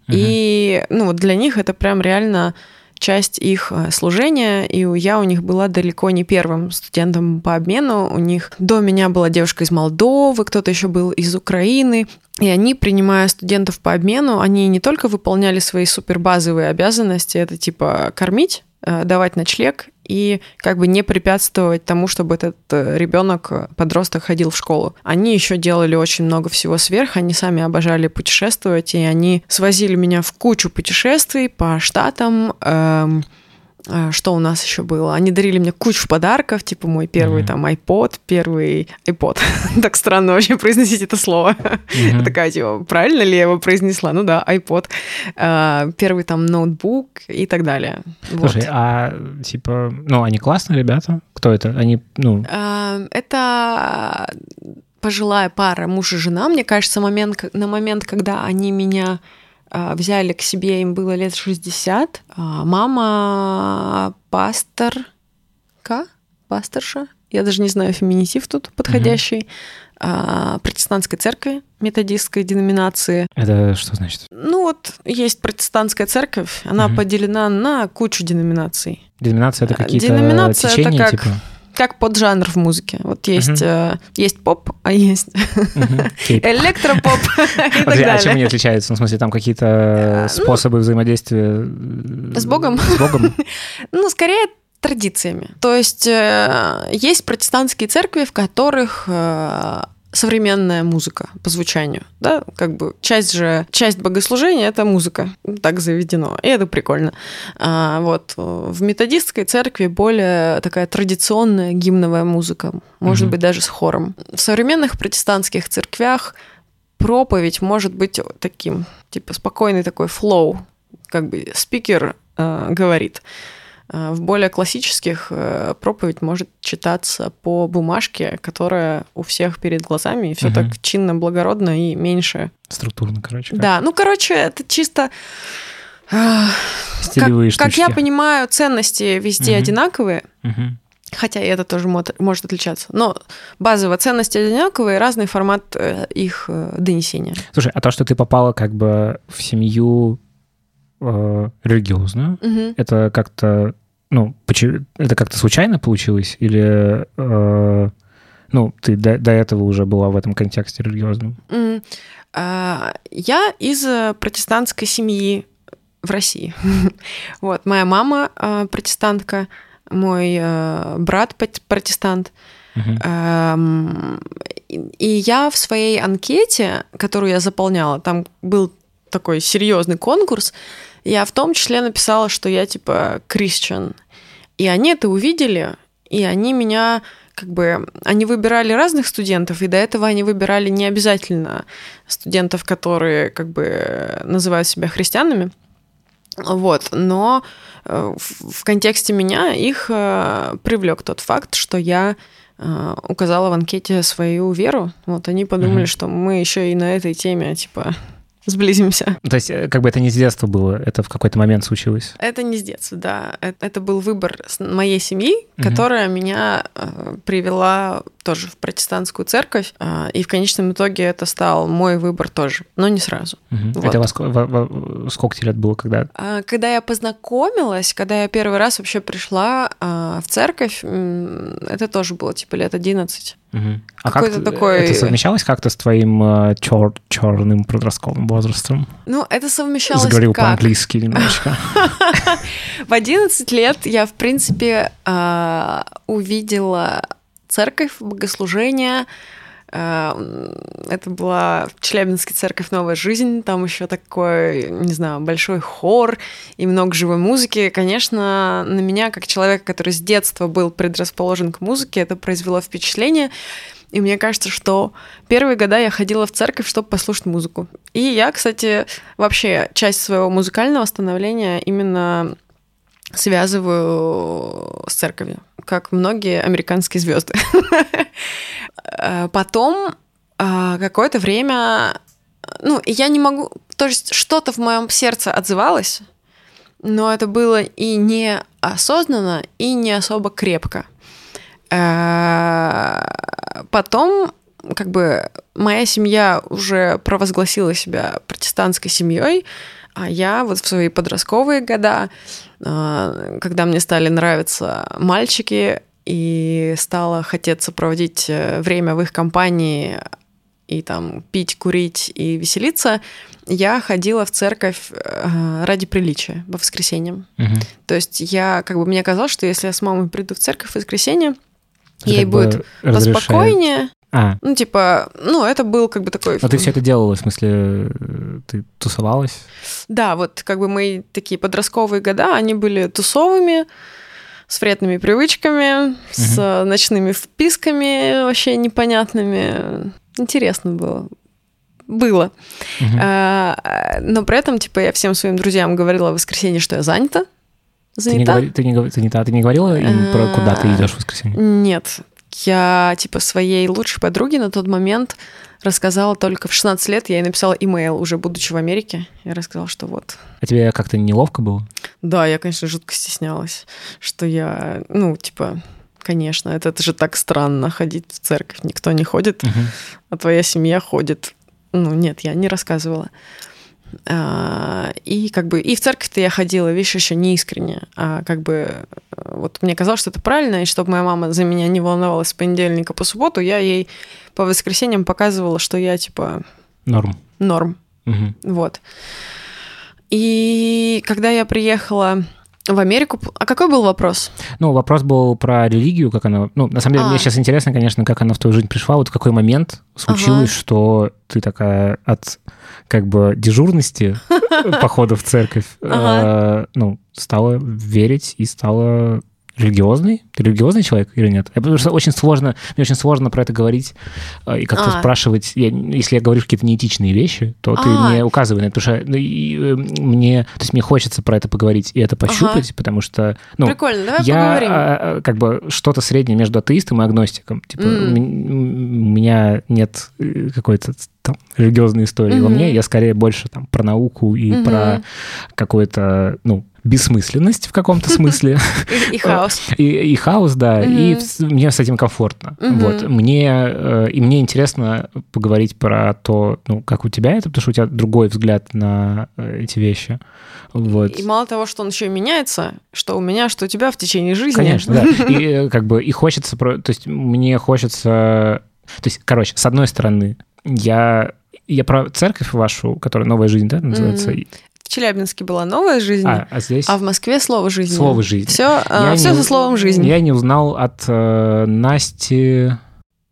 Мгм. И ну, вот для них это прям реально часть их э, служения, и я у них была далеко не первым студентом по обмену. У них до меня была девушка из Молдовы, кто-то еще был из Украины. И они, принимая студентов по обмену, они не только выполняли свои супербазовые обязанности, это типа кормить, э, давать ночлег и как бы не препятствовать тому, чтобы этот ребенок, подросток ходил в школу. Они еще делали очень много всего сверх, они сами обожали путешествовать, и они свозили меня в кучу путешествий по штатам, эм, э, что у нас еще было? Они дарили мне кучу подарков, типа мой первый Мгм. там iPod, первый iPod. так странно вообще произносить это слово. Я такая, типа, правильно ли я его произнесла? Ну да, iPod. Э, Первый там ноутбук и так далее. Вот. Слушай, а типа, ну, они классные ребята? Кто это? Они, ну, Э, Это пожилая пара, муж и жена. Мне кажется, момент, на момент, когда они меня а, взяли к себе, им было лет 60. А, мама пасторка, пасторша, я даже не знаю феминитив тут подходящий, угу. протестантской церкви, методистской деноминации. Это что значит? Ну вот есть протестантская церковь, она угу. поделена на кучу деноминаций. Деноминация это какие-то Деноминация течения, это как... типа? Как поджанр в музыке. Вот есть, uh-huh. э, есть поп, а есть uh-huh. электропоп и так А чем они отличаются? Ну, в смысле, там какие-то э, ну, способы взаимодействия с Богом? С Богом? ну, скорее традициями. То есть э, есть протестантские церкви, в которых э, современная музыка по звучанию, да, как бы часть же, часть богослужения — это музыка, так заведено, и это прикольно. А вот в методистской церкви более такая традиционная гимновая музыка, может mm-hmm. быть, даже с хором. В современных протестантских церквях проповедь может быть таким, типа, спокойный такой флоу, как бы спикер э, говорит. В более классических э, проповедь может читаться по бумажке, которая у всех перед глазами, и все угу. так чинно, благородно и меньше. Структурно, короче. Как. Да, ну, короче, это чисто... Стилевые как, как я понимаю, ценности везде угу. одинаковые. Угу. Хотя и это тоже может отличаться. Но базово ценности одинаковые, разный формат э, их э, донесения. Слушай, а то, что ты попала как бы в семью э, религиозную, угу. это как-то ну, это как-то случайно получилось? Или, э, ну, ты до, до этого уже была в этом контексте религиозном? Mm. Uh, я из э, протестантской семьи в России. вот, моя мама uh, протестантка, мой uh, брат протестант. Uh-huh. И я в своей анкете, которую я заполняла, там был такой серьезный конкурс, я в том числе написала, что я типа Christian. И они это увидели, и они меня как бы они выбирали разных студентов, и до этого они выбирали не обязательно студентов, которые как бы называют себя христианами. Вот, но э, в контексте меня их э, привлек тот факт, что я э, указала в анкете свою веру. Вот они подумали, mm-hmm. что мы еще и на этой теме типа сблизимся. То есть, э, как бы это не с детства было, это в какой-то момент случилось? Это не с детства, да. Это был выбор моей семьи, угу. которая меня э, привела тоже в протестантскую церковь, э, и в конечном итоге это стал мой выбор тоже, но не сразу. Угу. Вот. Это во, во, во, сколько тебе лет было, когда? А, когда я познакомилась, когда я первый раз вообще пришла а, в церковь, это тоже было типа лет 11. Угу. А как такой... это совмещалось как-то с твоим э, чер... черным подростковым возрастом? Ну, это совмещалось Заговорил как? по-английски немножко. В 11 лет я, в принципе, а, увидела церковь, богослужение, это была Челябинская церковь «Новая жизнь», там еще такой, не знаю, большой хор и много живой музыки. Конечно, на меня, как человека, который с детства был предрасположен к музыке, это произвело впечатление. И мне кажется, что первые года я ходила в церковь, чтобы послушать музыку. И я, кстати, вообще часть своего музыкального становления именно связываю с церковью, как многие американские звезды. Э, потом э, какое-то время, ну, я не могу, то есть что-то в моем сердце отзывалось, но это было и неосознанно, и не особо крепко. Э, потом, как бы, моя семья уже провозгласила себя протестантской семьей, а я вот в свои подростковые года, когда мне стали нравиться мальчики, и стало хотеться проводить э, время в их компании и там пить, курить и веселиться, я ходила в церковь э, ради приличия по воскресеньям. Угу. То есть я, как бы, мне казалось, что если я с мамой приду в церковь в воскресенье, это ей будет разрешает. поспокойнее. А. Ну, типа, ну, это был как бы такой... А ты все это делала, в смысле, ты тусовалась? Да, вот как бы мои такие подростковые года, они были тусовыми, с вредными привычками, угу. с ночными вписками вообще непонятными. Интересно было. Было. Угу. А, но при этом, типа, я всем своим друзьям говорила в воскресенье, что я занята. Занята. Ты не, говори, ты не, занята, ты не говорила им про куда ты идешь в воскресенье? Нет. Я, типа, своей лучшей подруге на тот момент рассказала только в 16 лет. Я ей написала имейл, уже будучи в Америке. Я рассказала, что вот. А тебе как-то неловко было? Да, я, конечно, жутко стеснялась, что я, ну, типа, конечно, это, это же так странно ходить в церковь. Никто не ходит, Мгм. а твоя семья ходит. Ну, нет, я не рассказывала. А, И как бы и в церковь-то я ходила, видишь, еще не искренне. А как бы э, вот мне казалось, что это правильно, и чтобы моя мама за меня не волновалась с понедельника по субботу, я ей по воскресеньям показывала, что я типа Норм. норм. Мгм. Вот. И когда я приехала в Америку... А какой был вопрос? Ну, вопрос был про религию, как она... Ну, на самом деле, А. мне сейчас интересно, конечно, как она в твою жизнь пришла. Вот в какой момент случилось, Ага. что ты такая от как бы дежурности похода в церковь, Ага. э, ну, стала верить и стала религиозный? Ты религиозный человек или нет? Я- Потому что очень сложно, мне очень сложно про это говорить э, и как-то А. спрашивать. Я- если я говорю какие-то неэтичные вещи, то ты А. мне указывай на это, потому что ну, и, э, мне, то есть мне хочется про это поговорить и это пощупать, потому что, ну, Прикольно, давай я поговорим. а, как бы что-то среднее между атеистом и агностиком. Типа, М. у меня нет э, какой-то там религиозной истории во Мгм. мне. Я скорее больше там про науку и Мгм. про какую-то, ну, бессмысленность в каком-то смысле. И, хаос. И, хаос, да, и мне с этим комфортно. Вот. Мне, э, и мне интересно поговорить про то, ну, как у тебя это, потому что у тебя другой взгляд на э, эти вещи. Вот. И мало того, что он еще и меняется, что у меня, что у тебя в течение жизни. Конечно, да. И э, как бы и хочется, то есть мне хочется, то есть, короче, с одной стороны, я я про церковь вашу, которая новая жизнь, да, называется. В Челябинске была новая жизнь, А, а здесь а в Москве слово жизни. слово жизнь. Все, Я все не- со словом жизнь. Я не узнал от э, Насти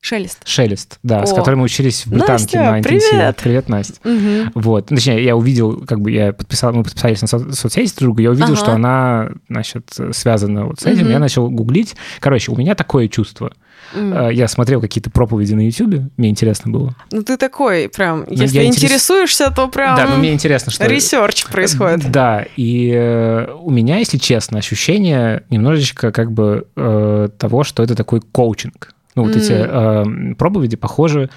Шелест. Шелест, да, с О. которой мы учились в британке Настя, на интенсиве. привет! Привет, Настя. Мгм. Вот. Ну, Точнее, я увидел, как бы я подписал, мы подписались на со- соцсети друг другу, я увидел, Ага. что она, значит, связана вот с этим, Мгм. я начал гуглить. Короче, у меня такое чувство. Э, Я смотрел какие-то проповеди на Ютубе, мне интересно было. Ну ты такой прям, если я интерес- интересуешься, то прям Да, но мне интересно, что... research происходит. Да, и э, у меня, если честно, ощущение немножечко как бы э, того, что это такой коучинг. Ну, вот эти э, проповеди похожи,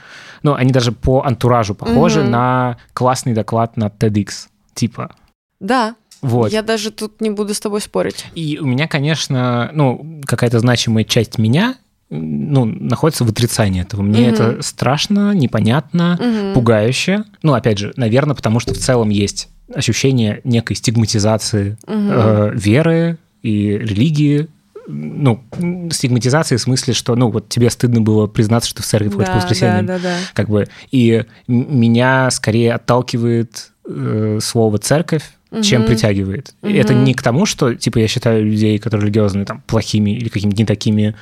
ну, они даже по антуражу похожи Мгм. на классный доклад на TEDx, типа. Да, Вот. я даже тут не буду с тобой спорить. И у меня, конечно, ну, какая-то значимая часть меня, ну, находится в отрицании этого. Мне Мгм. это страшно, непонятно, Мгм. пугающе. Ну, опять же, наверное, потому что в целом есть ощущение некой стигматизации Мгм. э, веры и религии. Ну, стигматизации в смысле, что, ну, вот тебе стыдно было признаться, что ты в церковь ходишь по Да, воскресеньям. да, да, да. Как бы, и меня скорее отталкивает э, слово церковь, чем Мгм. притягивает. И это не к тому, что, типа, я считаю людей, которые религиозные, там, плохими или какими-то не такими.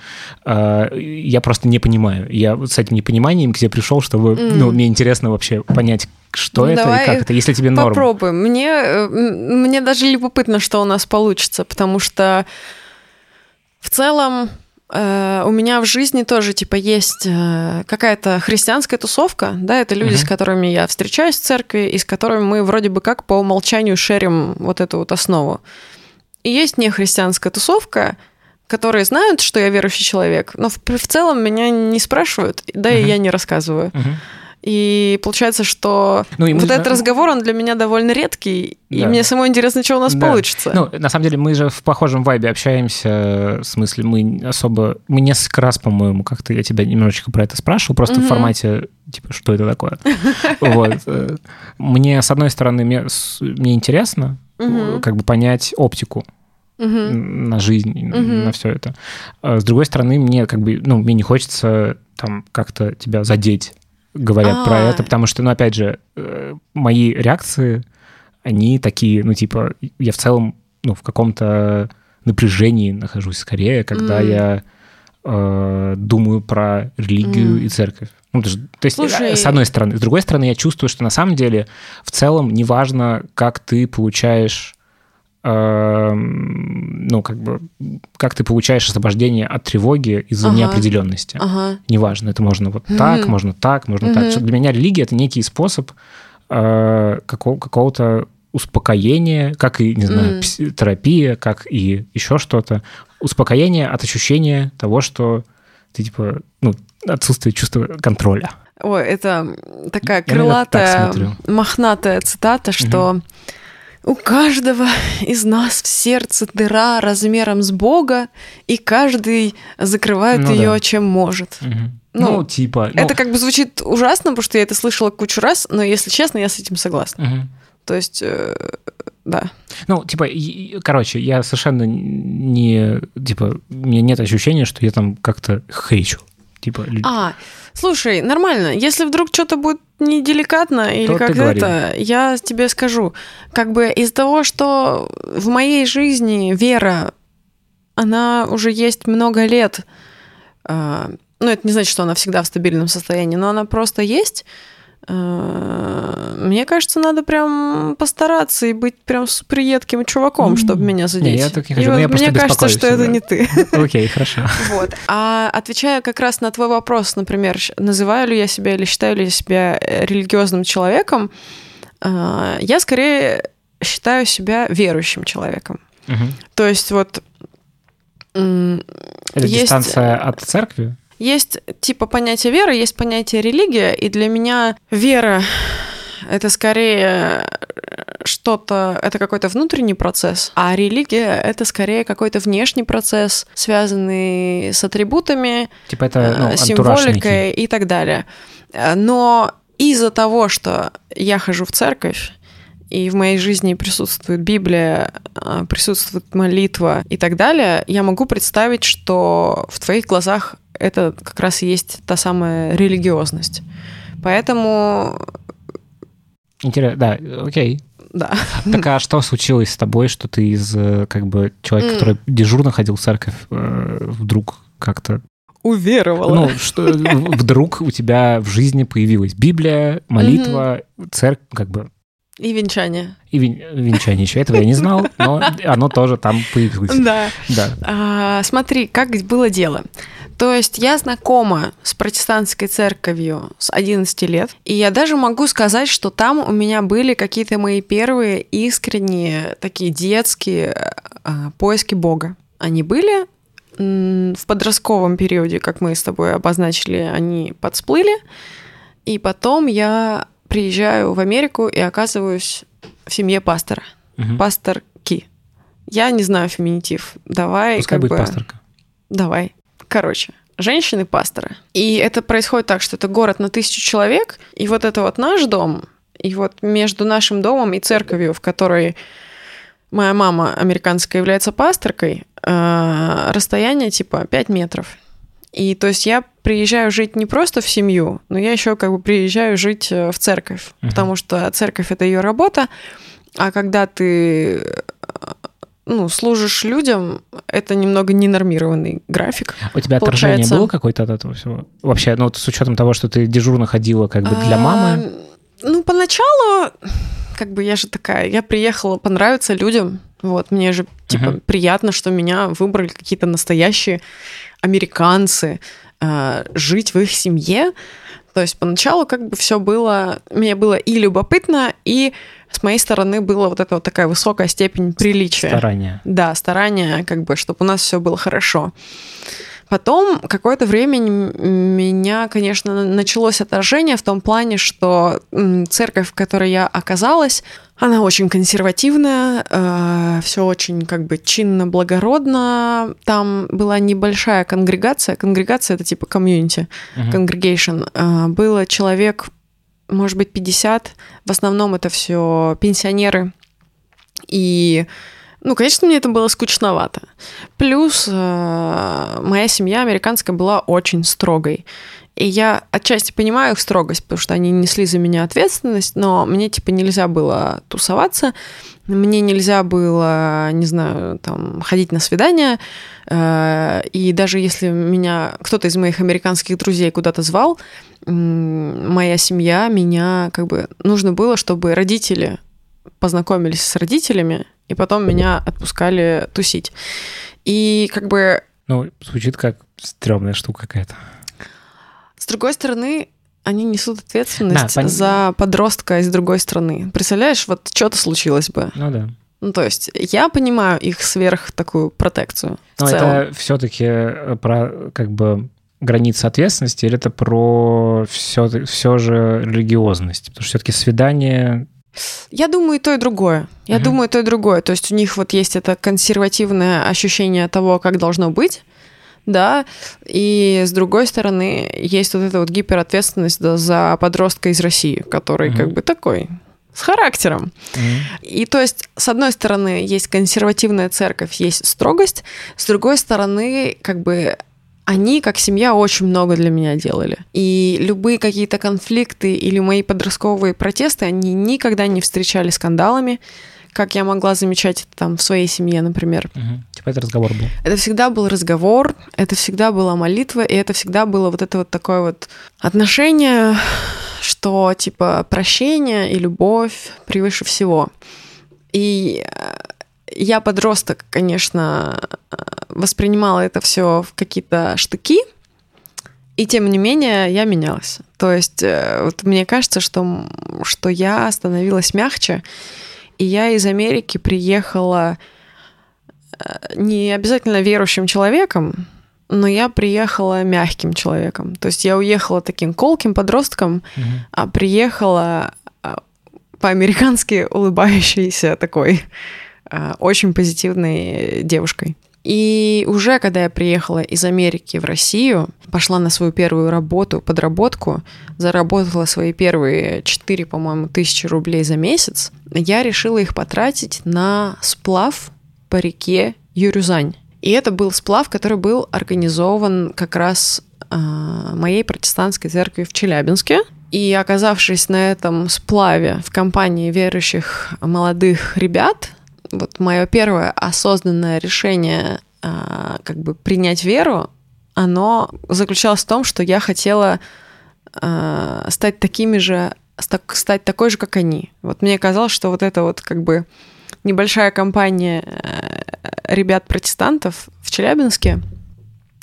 А, я просто не понимаю. Я вот с этим непониманием к тебе пришел, чтобы, М. ну, мне интересно вообще понять, что Ну, это давай и как это, если тебе норм. Попробуем. Мне, э, мне даже любопытно, что у нас получится, потому что в целом э, у меня в жизни тоже типа есть э, какая-то христианская тусовка, да, это люди, Мгм. с которыми я встречаюсь в церкви и с которыми мы вроде бы как по умолчанию шерим вот эту вот основу. И есть нехристианская тусовка, которые знают, что я верующий человек, но в, в целом меня не спрашивают, да и Мгм. я не рассказываю. Мгм. И получается, что Ну, и вот же- этот разговор, он для меня довольно редкий, и Да. мне самой интересно, что у нас Да. получится. Ну, на самом деле, мы же в похожем вайбе общаемся, в смысле, мы особо... Мы несколько раз, по-моему, как-то я тебя немножечко про это спрашивал, просто в Мгм. формате, типа, что это такое? Вот. э, Мне, с одной стороны, мне интересно Мгм. как бы понять оптику Мгм. на жизнь, Мгм. на все это. А С другой стороны, мне как бы, ну, мне не хочется там как-то тебя задеть, говоря про А. это, потому что, ну, опять же, э, мои реакции, они такие, ну, типа, я в целом, ну, в каком-то напряжении нахожусь скорее, когда М. я э, думаю про религию М. и церковь. Ну, то то есть, Слушай. э, с одной стороны. С другой стороны, я чувствую, что на самом деле в целом неважно, как ты получаешь ну, как бы, как ты получаешь освобождение от тревоги из-за Ага. неопределенности. Ага. Неважно, это можно вот Мгм. так, можно так, можно так. Мгм. Что Для меня религия это некий способ э, какого- какого-то успокоения, как и, не знаю, пси- терапия, как и еще что-то. Успокоение от ощущения того, что Ты типа, ну, отсутствие чувства контроля. Ой, это такая так крылатая, смотрю. мохнатая цитата, что у каждого из нас в сердце дыра размером с Бога, и каждый закрывает Ну ее да. чем может. Мгм. Ну, Ну, типа... ну, Это как бы звучит ужасно, потому что я это слышала кучу раз, но если честно, я с этим согласна. мгм. То есть, э, да. Ну, типа, короче, я совершенно не... Типа, у меня нет ощущения, что я там как-то хейчу. Типа, А, слушай, нормально. Если вдруг что-то будет неделикатно или как это, я тебе скажу. Как бы из того, что в моей жизни вера, она уже есть много лет. а, Ну, это не значит, что она всегда в стабильном состоянии, но она просто есть. А, Мне кажется, надо прям постараться и быть прям супер едким чуваком, чтобы меня задеть. я так не И хочу, но вот я просто мне кажется, что это всегда. не ты. Окей, хорошо. Вот. А отвечая как раз на твой вопрос, например, называю ли я себя или считаю ли я себя э, религиозным человеком, а, я скорее считаю себя верующим человеком. Мгм. То есть вот Это есть, дистанция от церкви? Есть типа понятие веры, есть понятие религия, и для меня вера это скорее что-то, это какой-то внутренний процесс, а религия это скорее какой-то внешний процесс, связанный с атрибутами, Типа это, ну, э, символикой и так далее. Но из-за того, что я хожу в церковь, и в моей жизни присутствует Библия, э, присутствует молитва и так далее, я могу представить, что в твоих глазах это как раз и есть та самая религиозность. Поэтому, Интересно, да, окей. да. Так а что случилось с тобой, что ты из, э, как бы, человека, М. который дежурно ходил в церковь, э, вдруг как-то... Уверовала. Ну, что вдруг у тебя в жизни появилась Библия, молитва, церковь, как бы... И венчание. И вен- венчание еще. Этого я не знал, но оно тоже там появилось. Да. Да. А, смотри, как было дело. То есть я знакома с протестантской церковью с 11 лет, и я даже могу сказать, что там у меня были какие-то мои первые искренние, такие детские а, поиски Бога. Они были в подростковом периоде, как мы с тобой обозначили, они подсплыли, и потом я приезжаю в Америку и оказываюсь в семье пастора, Мгм. пасторки. Я не знаю феминитив. Давай Пускай как будет бы... пасторка. Давай. Короче, женщины-пасторы. И это происходит так, что это город на тысячу человек, и вот это вот наш дом, и вот между нашим домом и церковью, в которой моя мама американская является пасторкой, э, расстояние типа 5 метров. И то есть я приезжаю жить не просто в семью, но я еще как бы приезжаю жить э, в церковь, Мгм. потому что церковь это ее работа, а когда ты э, ну, служишь людям, это немного ненормированный график. У тебя отражение Получается- было какое-то от этого всего? Вообще, ну, вот с учетом того, что ты дежурно ходила как бы для мамы. А, Ну, поначалу, как бы я же такая, я приехала понравиться людям. Вот, мне же, типа, Мгм. приятно, что меня выбрали какие-то настоящие американцы, а, жить в их семье. То есть поначалу как бы все было, мне было и любопытно, и с моей стороны была вот эта вот такая высокая степень приличия. Старания. Да, старания, как бы, чтобы у нас все было хорошо. Потом какое-то время меня, конечно, началось отражение в том плане, что церковь, в которой я оказалась, она очень консервативная, все очень как бы чинно, благородно. Там была небольшая конгрегация. Конгрегация это типа комьюнити, конгрегейшн. Было человек, может быть, 50. В основном это все пенсионеры. И ну, конечно, мне это было скучновато. Плюс э, моя семья американская была очень строгой. И я отчасти понимаю их строгость, потому что они несли за меня ответственность, но мне, типа, нельзя было тусоваться, мне нельзя было, не знаю, там, ходить на свидания, э, и даже если меня кто-то из моих американских друзей куда-то звал, моя семья, меня, как бы, нужно было, чтобы родители познакомились с родителями, и потом меня отпускали тусить. И как бы Ну, звучит как стрёмная штука какая-то. с другой стороны, они несут ответственность Да, пон- за подростка из другой страны. Представляешь, вот что-то случилось бы. Ну да. Ну, то есть я понимаю их сверх такую протекцию Но это все-таки про как бы границы ответственности, или это про все, все же религиозность? Потому что все-таки свидание я думаю, и то, и другое. Я uh-huh. думаю, и то, и другое. То есть у них вот есть это консервативное ощущение того, как должно быть, да, и с другой стороны есть вот эта вот гиперответственность да, за подростка из России, который uh-huh. как бы такой с характером. Mm-hmm. И то есть, с одной стороны, есть консервативная церковь, есть строгость, с другой стороны, как бы они, как семья, очень много для меня делали. И любые какие-то конфликты или мои подростковые протесты, они никогда не встречали скандалами, как я могла замечать это там в своей семье, например. Угу. Типа это разговор был. Это всегда был разговор, это всегда была молитва, и это всегда было вот это вот такое вот отношение, что типа прощение и любовь превыше всего. И э, я подросток, конечно, воспринимала это все в какие-то штыки, и тем не менее я менялась. То есть э, вот мне кажется, что, что я становилась мягче, и я из Америки приехала э, не обязательно верующим человеком, но я приехала мягким человеком. То есть я уехала таким колким подростком, угу. а приехала э, по-американски улыбающейся такой очень позитивной девушкой. И уже когда я приехала из Америки в Россию, пошла на свою первую работу, подработку, заработала свои первые 4, по-моему, тысячи рублей за месяц, я решила их потратить на сплав по реке Юрюзань. И это был сплав, который был организован как раз э, моей протестантской церкви в Челябинске. И оказавшись на этом сплаве в компании верующих молодых ребят, вот мое первое осознанное решение а, как бы принять веру, оно заключалось в том, что я хотела а, стать такими же, стать такой же, как они. Вот мне казалось, что вот это вот как бы небольшая компания э, ребят-протестантов в Челябинске,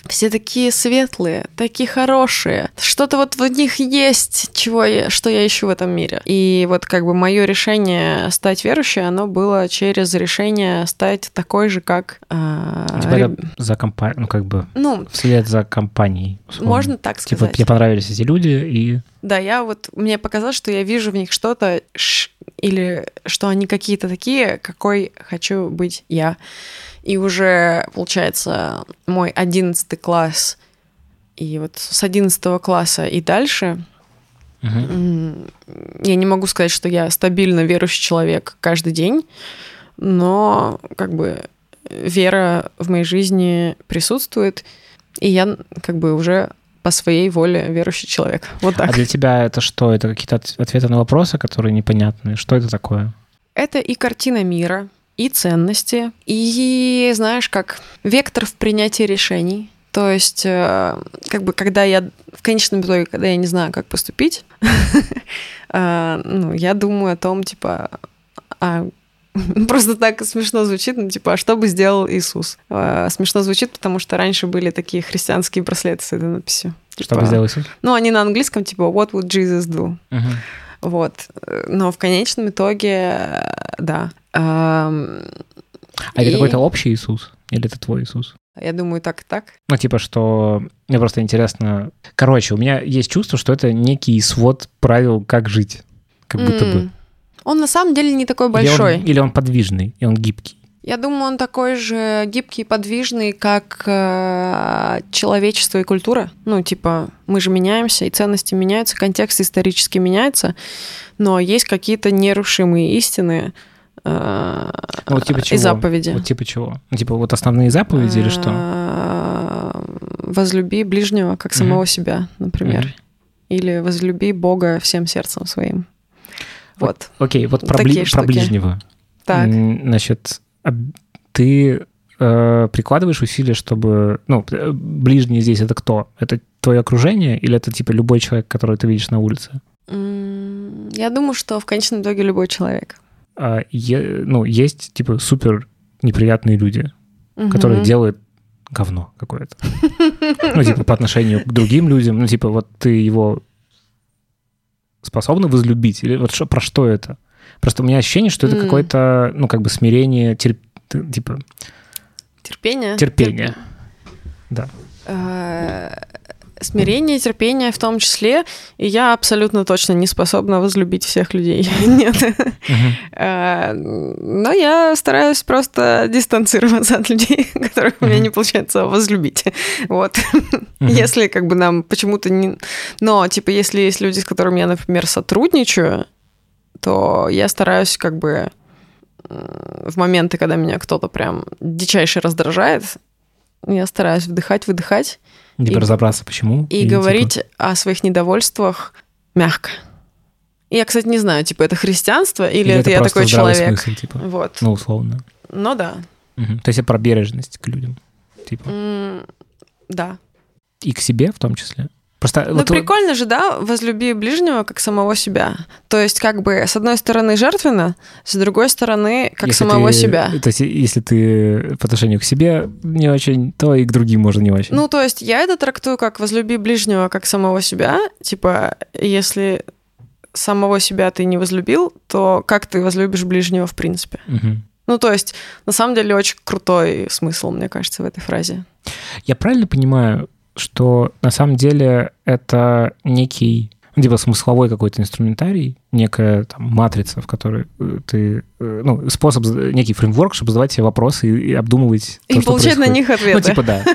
все такие светлые, такие хорошие. Что-то вот в них есть, чего я, что я ищу в этом мире. И вот как бы мое решение стать верующей, оно было через решение стать такой же, как... Э, типа реб... за компанией, ну как бы ну, вслед за компанией. Условно. Можно так типа, сказать. Типа тебе понравились эти люди и... Да, я вот... Мне показалось, что я вижу в них что-то или что они какие-то такие, какой хочу быть я. И уже, получается, мой одиннадцатый класс, и вот с одиннадцатого класса и дальше угу. я не могу сказать, что я стабильно верующий человек каждый день, но как бы вера в моей жизни присутствует, и я как бы уже по своей воле верующий человек. Вот так. А для тебя это что? Это какие-то ответы на вопросы, которые непонятны? Что это такое? Это и картина мира, и ценности, и, знаешь, как вектор в принятии решений. То есть, э, как бы, когда я в конечном итоге, когда я не знаю, как поступить, э, ну, я думаю о том, типа, а Просто так смешно звучит, ну, типа, а что бы сделал Иисус? А, смешно звучит, потому что раньше были такие христианские браслеты с этой надписью. Типа, что бы сделал Иисус? Ну, они на английском, типа, what would Jesus do? Uh-huh. Вот. Но в конечном итоге, да. А и... это какой-то общий Иисус? Или это твой Иисус? Я думаю, так и так. Ну, типа, что... Мне просто интересно... Короче, у меня есть чувство, что это некий свод правил, как жить. Как будто mm. бы. Он на самом деле не такой большой. Или он, или он подвижный, и он гибкий. Я думаю, он такой же гибкий и подвижный, как э, человечество и культура. Ну, типа, мы же меняемся, и ценности меняются, контекст исторически меняется, но есть какие-то нерушимые истины э, ну, вот типа чего? и заповеди. Вот типа чего? Ну, типа вот основные заповеди или что? Э, возлюби ближнего, как самого себя, например. Или возлюби Бога всем сердцем своим. Вот. Окей, вот про, бли- про ближнего. Так. Значит, а ты э, прикладываешь усилия, чтобы... Ну, э, ближний здесь это кто? Это твое окружение или это, типа, любой человек, которого ты видишь на улице? Я думаю, что в конечном итоге любой человек. А, е, ну, есть, типа, супер неприятные люди, угу. которые делают говно какое-то. Ну, типа, по отношению к другим людям. Ну, типа, вот ты его способна возлюбить? Или вот что, про что это? Просто у меня ощущение, что это mm. какое-то, ну, как бы смирение, терп... типа... Терпение? Терпение, Терп... да. А, Смирение, терпение в том числе. И я абсолютно точно не способна возлюбить всех людей. Нет. Э, но я стараюсь просто дистанцироваться от людей, которых у меня не получается возлюбить. Вот. Если как бы нам почему-то не... Но, типа, если есть люди, с которыми я, например, сотрудничаю, то я стараюсь как бы в моменты, когда меня кто-то прям дичайше раздражает, я стараюсь вдыхать, выдыхать. Типа и, разобраться, почему. И, и типа говорить типа... о своих недовольствах мягко. Я, кстати, не знаю, типа, это христианство или, или это, это я такой человек. Смысл, типа. Вот. Ну, условно. Ну да. Угу. То есть это про бережность к людям. Типа. Mm, да. И к себе в том числе. Просто ну, вот... прикольно же, да, возлюби ближнего как самого себя. То есть, как бы, с одной стороны, жертвенно, с другой стороны, как если самого ты, себя. То есть, если ты по отношению к себе не очень, то и к другим можно не очень. Ну, то есть, я это трактую как возлюби ближнего как самого себя. Типа, если самого себя ты не возлюбил, то как ты возлюбишь ближнего в принципе? Угу. Ну, то есть, на самом деле, очень крутой смысл, мне кажется, в этой фразе. Я правильно понимаю, что на самом деле это некий ну, типа смысловой какой-то инструментарий, некая там матрица, в которой э, ты, э, ну, способ, некий фреймворк, чтобы задавать себе вопросы и, и обдумывать И то, получать на них ответы. Ну, типа, да.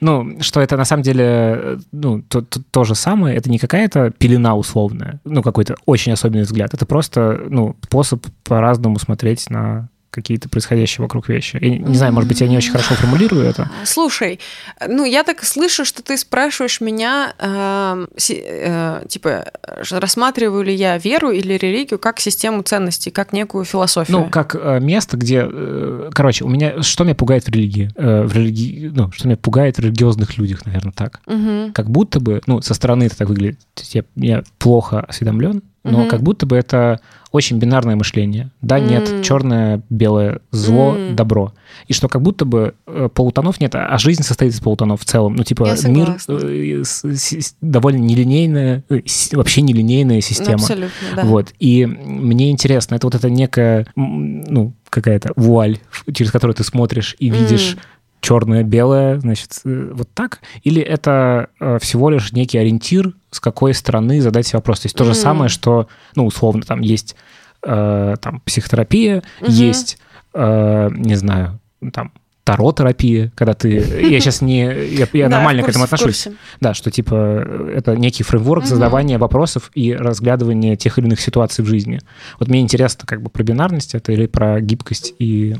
Ну, что это на самом деле, ну, то, то, то же самое, это не какая-то пелена условная, ну, какой-то очень особенный взгляд, это просто, ну, способ по-разному смотреть на какие-то происходящие вокруг вещи. Я не знаю, может быть, я не очень хорошо формулирую это. Слушай, ну я так слышу, что ты спрашиваешь меня, э, э, типа, рассматриваю ли я веру или религию как систему ценностей, как некую философию? Ну, как э, место, где... Э, короче, у меня... Что меня пугает в религии? Э, в религии... Ну, что меня пугает в религиозных людях, наверное, так. Угу. Как будто бы... Ну, со стороны это так выглядит. Я, я плохо осведомлен, но угу. как будто бы это очень бинарное мышление. Да, нет, mm. черное, белое, зло, mm. добро. И что как будто бы э, полутонов нет, а жизнь состоит из полутонов в целом. Ну, типа, мир э, довольно нелинейная, э, вообще нелинейная система. Абсолютно, да. Вот. И мне интересно, это вот эта некая, ну, какая-то вуаль, через которую ты смотришь и видишь mm черное, белое, значит, вот так? Или это всего лишь некий ориентир с какой стороны задать себе вопрос. То есть то же самое, что, ну, условно, там есть э, там психотерапия, mm-hmm. есть, э, не знаю, там таротерапия, когда ты... Я сейчас не... Я, я да, нормально курсе, к этому отношусь. Да, что типа это некий фреймворк задавания вопросов и разглядывания тех или иных ситуаций в жизни. Вот мне интересно как бы про бинарность это или про гибкость и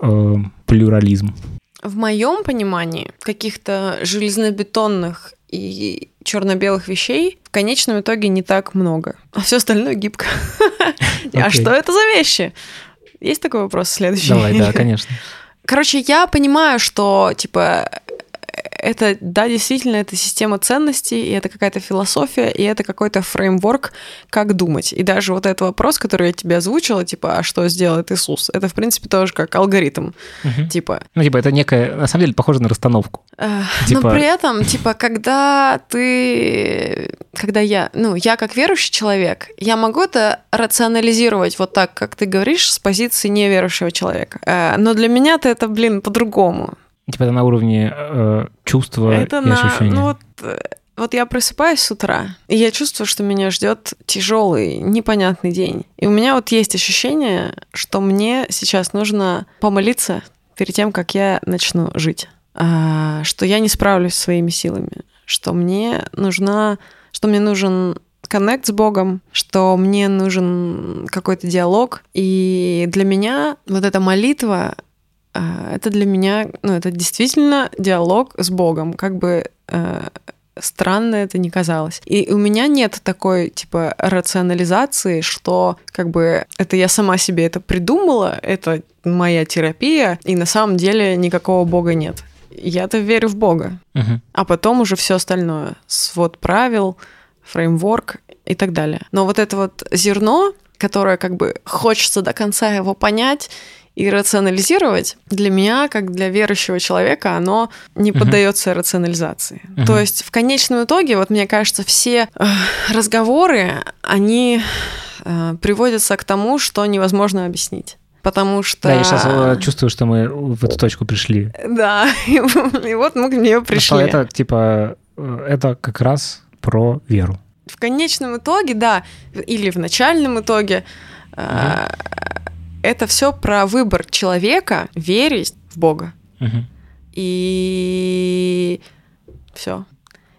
э, плюрализм. В моем понимании каких-то железнобетонных и черно-белых вещей в конечном итоге не так много, а все остальное гибко. Okay. А что это за вещи? Есть такой вопрос следующий? Давай, да, конечно. Короче, я понимаю, что, типа, это, да, действительно, это система ценностей, и это какая-то философия, и это какой-то фреймворк, как думать. И даже вот этот вопрос, который я тебе озвучила, типа, а что сделает Иисус, это, в принципе, тоже как алгоритм. Угу. Типа... Ну, типа, это некая, на самом деле, похоже на расстановку. Э, типа... Но при этом, типа, когда ты... Когда я... Ну, я как верующий человек, я могу это рационализировать вот так, как ты говоришь, с позиции неверующего человека. Э, но для меня-то это, блин, по-другому. Типа это на уровне э, чувства это и на, ощущения. Ну вот, э, вот я просыпаюсь с утра, и я чувствую, что меня ждет тяжелый, непонятный день. И у меня вот есть ощущение, что мне сейчас нужно помолиться перед тем, как я начну жить. А, что я не справлюсь своими силами, что мне нужна, что мне нужен коннект с Богом, что мне нужен какой-то диалог. И для меня вот эта молитва это для меня, ну, это действительно диалог с Богом, как бы э, странно это не казалось. И у меня нет такой, типа, рационализации, что, как бы, это я сама себе это придумала, это моя терапия, и на самом деле никакого Бога нет. Я-то верю в Бога. Uh-huh. А потом уже все остальное. Свод правил, фреймворк и так далее. Но вот это вот зерно, которое как бы хочется до конца его понять, и рационализировать для меня, как для верующего человека, оно не поддается uh-huh. рационализации. Uh-huh. То есть в конечном итоге, вот мне кажется, все э, разговоры, они э, приводятся к тому, что невозможно объяснить. Потому что... Да, я сейчас э, чувствую, что мы в эту точку пришли. Да, и, и вот мы к нее пришли. Что это, типа, это как раз про веру. В конечном итоге, да, или в начальном итоге, угу. Это все про выбор человека верить в Бога. Угу. И все.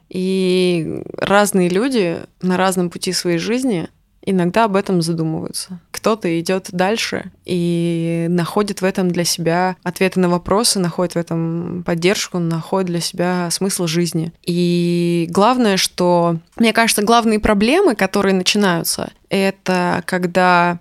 И разные люди на разном пути своей жизни иногда об этом задумываются. Кто-то идет дальше и находит в этом для себя ответы на вопросы, находит в этом поддержку, находит для себя смысл жизни. И главное, что, мне кажется, главные проблемы, которые начинаются, это когда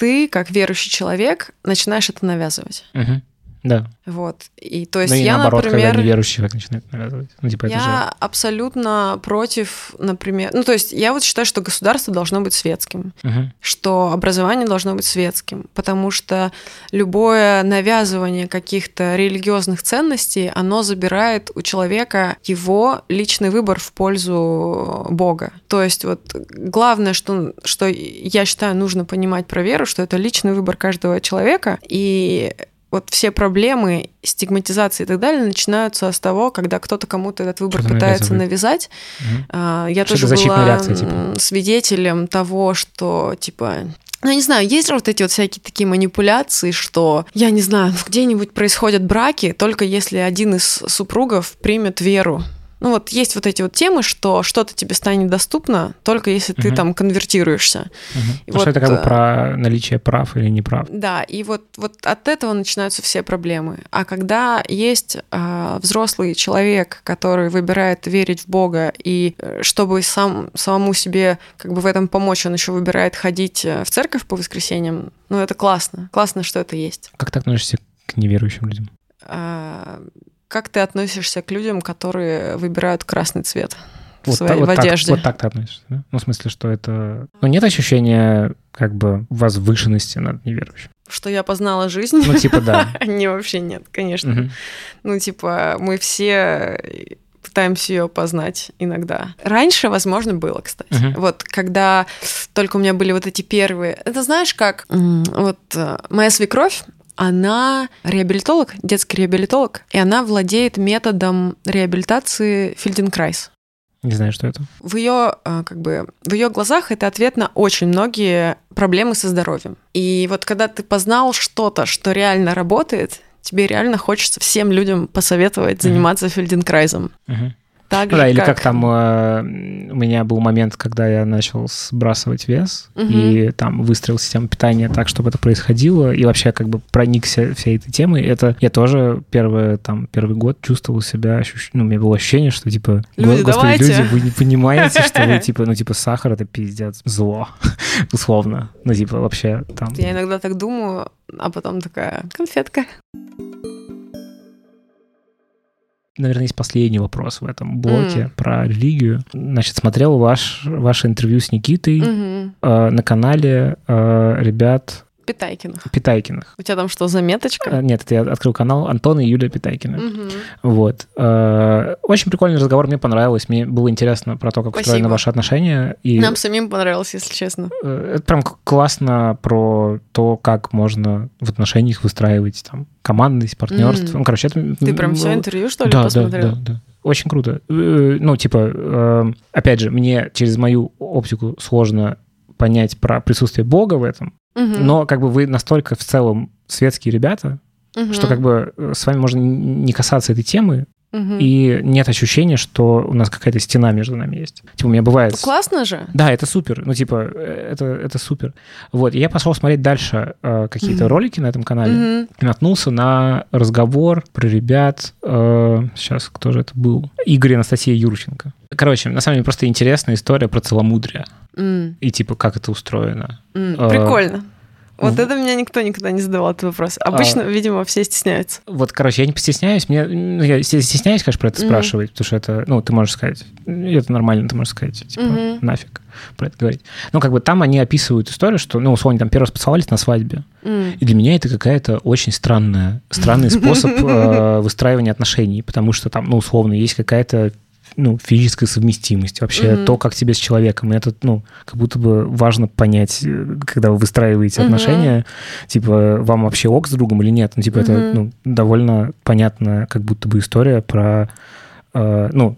ты, как верующий человек, начинаешь это навязывать. Угу. Да. Вот. И то есть ну, и я, наоборот, например... когда неверующий начинает навязывать. Ну, типа, я это же... абсолютно против, например... Ну, то есть я вот считаю, что государство должно быть светским, угу. что образование должно быть светским, потому что любое навязывание каких-то религиозных ценностей, оно забирает у человека его личный выбор в пользу Бога. То есть вот главное, что, что я считаю, нужно понимать про веру, что это личный выбор каждого человека, и вот все проблемы, стигматизации и так далее начинаются с того, когда кто-то кому-то этот выбор что пытается навязать. Угу. Я что тоже была реакция, типа? свидетелем того, что типа ну, я не знаю, есть же вот эти вот всякие такие манипуляции, что, я не знаю, где-нибудь происходят браки, только если один из супругов примет веру ну вот есть вот эти вот темы, что что-то тебе станет доступно только если ты угу. там конвертируешься. Угу. И вот, что это как бы э, про наличие прав или неправ. Да, и вот, вот от этого начинаются все проблемы. А когда есть э, взрослый человек, который выбирает верить в Бога, и э, чтобы сам, самому себе как бы в этом помочь, он еще выбирает ходить э, в церковь по воскресеньям, ну это классно. Классно, что это есть. Как ты относишься к неверующим людям? А, как ты относишься к людям, которые выбирают красный цвет? Вот, своей, вот в одежде. Так, вот так ты относишься, да? Ну, в смысле, что это... Ну, нет ощущения как бы возвышенности над неверующим. Что я познала жизнь? Ну, типа, да. Не, вообще нет, конечно. Ну, типа, мы все пытаемся ее познать иногда. Раньше, возможно, было, кстати. Uh-huh. Вот когда только у меня были вот эти первые... Это знаешь как? Вот э, моя свекровь, она реабилитолог, детский реабилитолог, и она владеет методом реабилитации Фельденкрайс. Не знаю, что это. В ее, э, как бы, в ее глазах это ответ на очень многие проблемы со здоровьем. И вот когда ты познал что-то, что реально работает, тебе реально хочется всем людям посоветовать заниматься uh-huh. Фельденкрайзом. Uh-huh. Так ну, же, да, или как, как там э, у меня был момент, когда я начал сбрасывать вес угу. и там выстроил систему питания так, чтобы это происходило, и вообще как бы проникся всей этой темой. Это я тоже первый, там, первый год чувствовал себя, ощущ... ну, у меня было ощущение, что типа, люди, господи, давайте. люди, вы не понимаете, что вы типа, ну, типа, сахар это пиздец, зло, условно. Ну, типа, вообще там... Я иногда так думаю, а потом такая конфетка наверное, есть последний вопрос в этом блоке mm. про религию. Значит, смотрел ваш, ваше интервью с Никитой mm-hmm. э, на канале э, ребят Питайкиных. Питайкиных. У тебя там что, заметочка? А, нет, это я открыл канал Антона и Юлия Питайкина. Угу. Вот. А, очень прикольный разговор, мне понравилось. Мне было интересно про то, как Спасибо. устроены ваши отношения. И Нам самим понравилось, если честно. Э, это прям классно про то, как можно в отношениях выстраивать там командность, партнерство. Mm. Ну, короче, это... Ты прям все интервью, что ли, да, посмотрел? Да, да, да. Очень круто. Э, ну, типа, опять же, мне через мою оптику сложно понять про присутствие Бога в этом, Угу. Но как бы вы настолько в целом светские ребята, угу. что как бы э, с вами можно не касаться этой темы, Угу. И нет ощущения, что у нас какая-то стена между нами есть. Типа, у меня бывает... Классно же. Да, это супер. Ну, типа, э, это, это супер. Вот, я пошел смотреть дальше э, какие-то угу. ролики на этом канале. Угу. И наткнулся на разговор про ребят... Э, сейчас, кто же это был? Игорь и Анастасия Юрченко. Короче, на самом деле, просто интересная история про целомудрие. Mm. И, типа, как это устроено. Mm. Прикольно. Вот это меня никто никогда не задавал этот вопрос. Обычно, а, видимо, все стесняются. Вот, короче, я не постесняюсь. Мне, ну, я стесняюсь, конечно, про это mm-hmm. спрашивать, потому что это, ну, ты можешь сказать, это нормально, ты можешь сказать, типа, mm-hmm. нафиг про это говорить. Ну, как бы там они описывают историю, что, ну, условно, там первый раз поцеловались на свадьбе. Mm. И для меня это какая-то очень странная, странный способ э, выстраивания отношений, потому что там, ну, условно, есть какая-то ну, физическая совместимость, вообще mm-hmm. то, как тебе с человеком. И это, ну, как будто бы важно понять, когда вы выстраиваете mm-hmm. отношения, типа, вам вообще ок с другом или нет. Ну, типа, mm-hmm. это, ну, довольно понятная как будто бы история про, э, ну,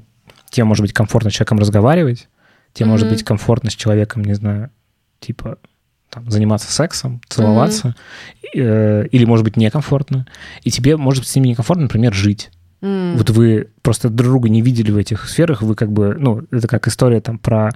тебе может быть комфортно с человеком разговаривать, тебе может Мгм. быть комфортно с человеком, не знаю, типа там, заниматься сексом, целоваться, э, или может быть некомфортно, и тебе может быть с ними некомфортно, например, жить. М. Вот вы просто друг друга не видели в этих сферах, вы как бы, ну, это как история там про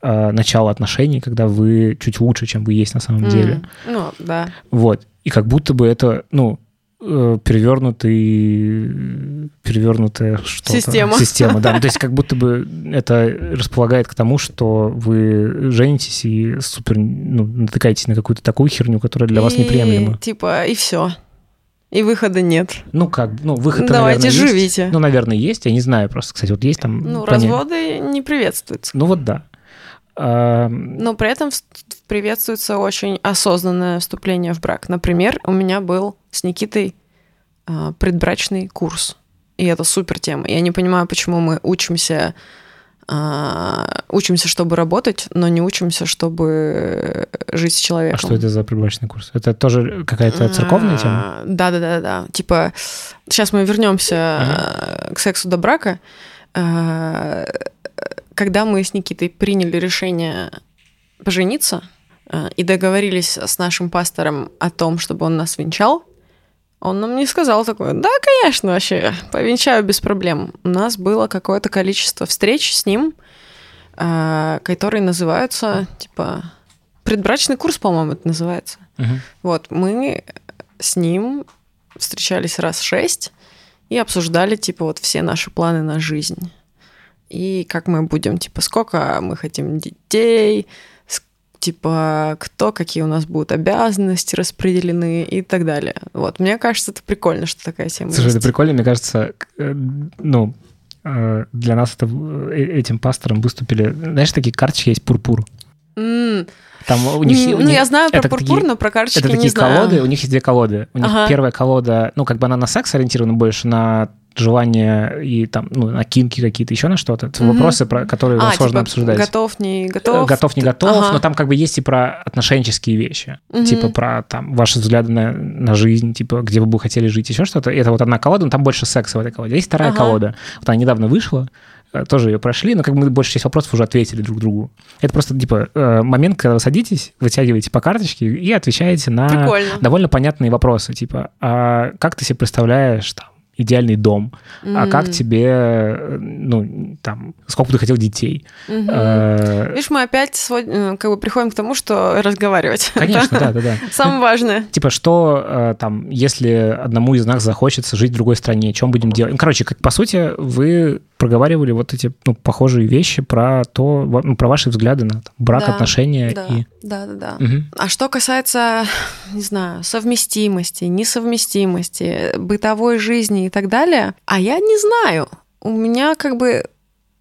э, начало отношений, когда вы чуть лучше, чем вы есть на самом М. деле. Ну, да. Вот. И как будто бы это, ну, э, перевернутый, перевернутая что-то. Система. Система, да. Ну, то есть как будто бы это располагает к тому, что вы женитесь и супер, ну, натыкаетесь на какую-то такую херню, которая для вас неприемлема. Типа, и все. И выхода нет. Ну, как, ну, выход Давайте наверное, есть. живите. Ну, наверное, есть. Я не знаю просто, кстати, вот есть там... Ну, понятие. разводы не приветствуются. Ну, вот да. А, Но при этом приветствуется очень осознанное вступление в брак. Например, у меня был с Никитой а, предбрачный курс. И это супер тема. Я не понимаю, почему мы учимся, учимся, чтобы работать, но не учимся, чтобы жить с человеком. а что это за прибрачный курс? Это тоже какая-то церковная тема? Да, да, да, да. Типа, сейчас мы вернемся к сексу до брака. А, Когда мы с Никитой приняли решение пожениться а, и договорились с нашим пастором о том, чтобы он нас венчал, он нам не сказал такое, да, конечно, вообще, повенчаю без проблем. У нас было какое-то количество встреч с ним, а, которые называются, типа, предбрачный курс, по-моему, это называется. Мгм. Вот, мы с ним встречались раз шесть и обсуждали, типа, вот все наши планы на жизнь. И как мы будем, типа, сколько мы хотим детей, типа, кто, какие у нас будут обязанности распределены и так далее. Вот, мне кажется, это прикольно, что такая тема Слушай, есть. это прикольно, мне кажется, э, ну, э, для нас это э, этим пастором выступили, знаешь, такие карточки есть пурпур. М, Там у них, м, у ну, них- я знаю про пурпур, такие- но про карточки это не такие знаю. колоды, у них есть две колоды. У них Ага. первая колода, ну, как бы она на секс ориентирована больше, на желание и там, ну, на кинки какие-то, еще на что-то. Это Мгм. вопросы, про которые А, сложно типа, обсуждать. готов, не Э, готов. Готов, не готов, Ага. но там как бы есть и про отношенческие вещи. Мгм. Типа про там ваши взгляды на, на жизнь, типа где вы бы хотели жить, еще что-то. И это вот одна колода, но там больше секса в этой колоде. Есть вторая Ага. колода. Вот она недавно вышла, э, тоже ее прошли, но как бы мы большую часть вопросов уже ответили друг другу. Это просто типа э, момент, когда вы садитесь, вытягиваете по карточке и отвечаете на Прикольно. довольно понятные вопросы, типа, а как ты себе представляешь там идеальный дом, а как тебе, э, ну, там, сколько бы ты хотел детей. мгм. Э, Видишь, мы опять свод- э, как бы приходим к тому, что разговаривать. Конечно, да, да, да. Самое важное. Типа, что э, там, если одному из нас захочется жить в другой стране, чем будем делать? Ну, короче, как по сути, вы проговаривали вот эти ну, похожие вещи про то, ну, про ваши взгляды на там, брак, Да, отношения Да, и. да, да, да. Мгм. А что касается, не знаю, совместимости, несовместимости, бытовой жизни и так далее, а я не знаю. У меня как бы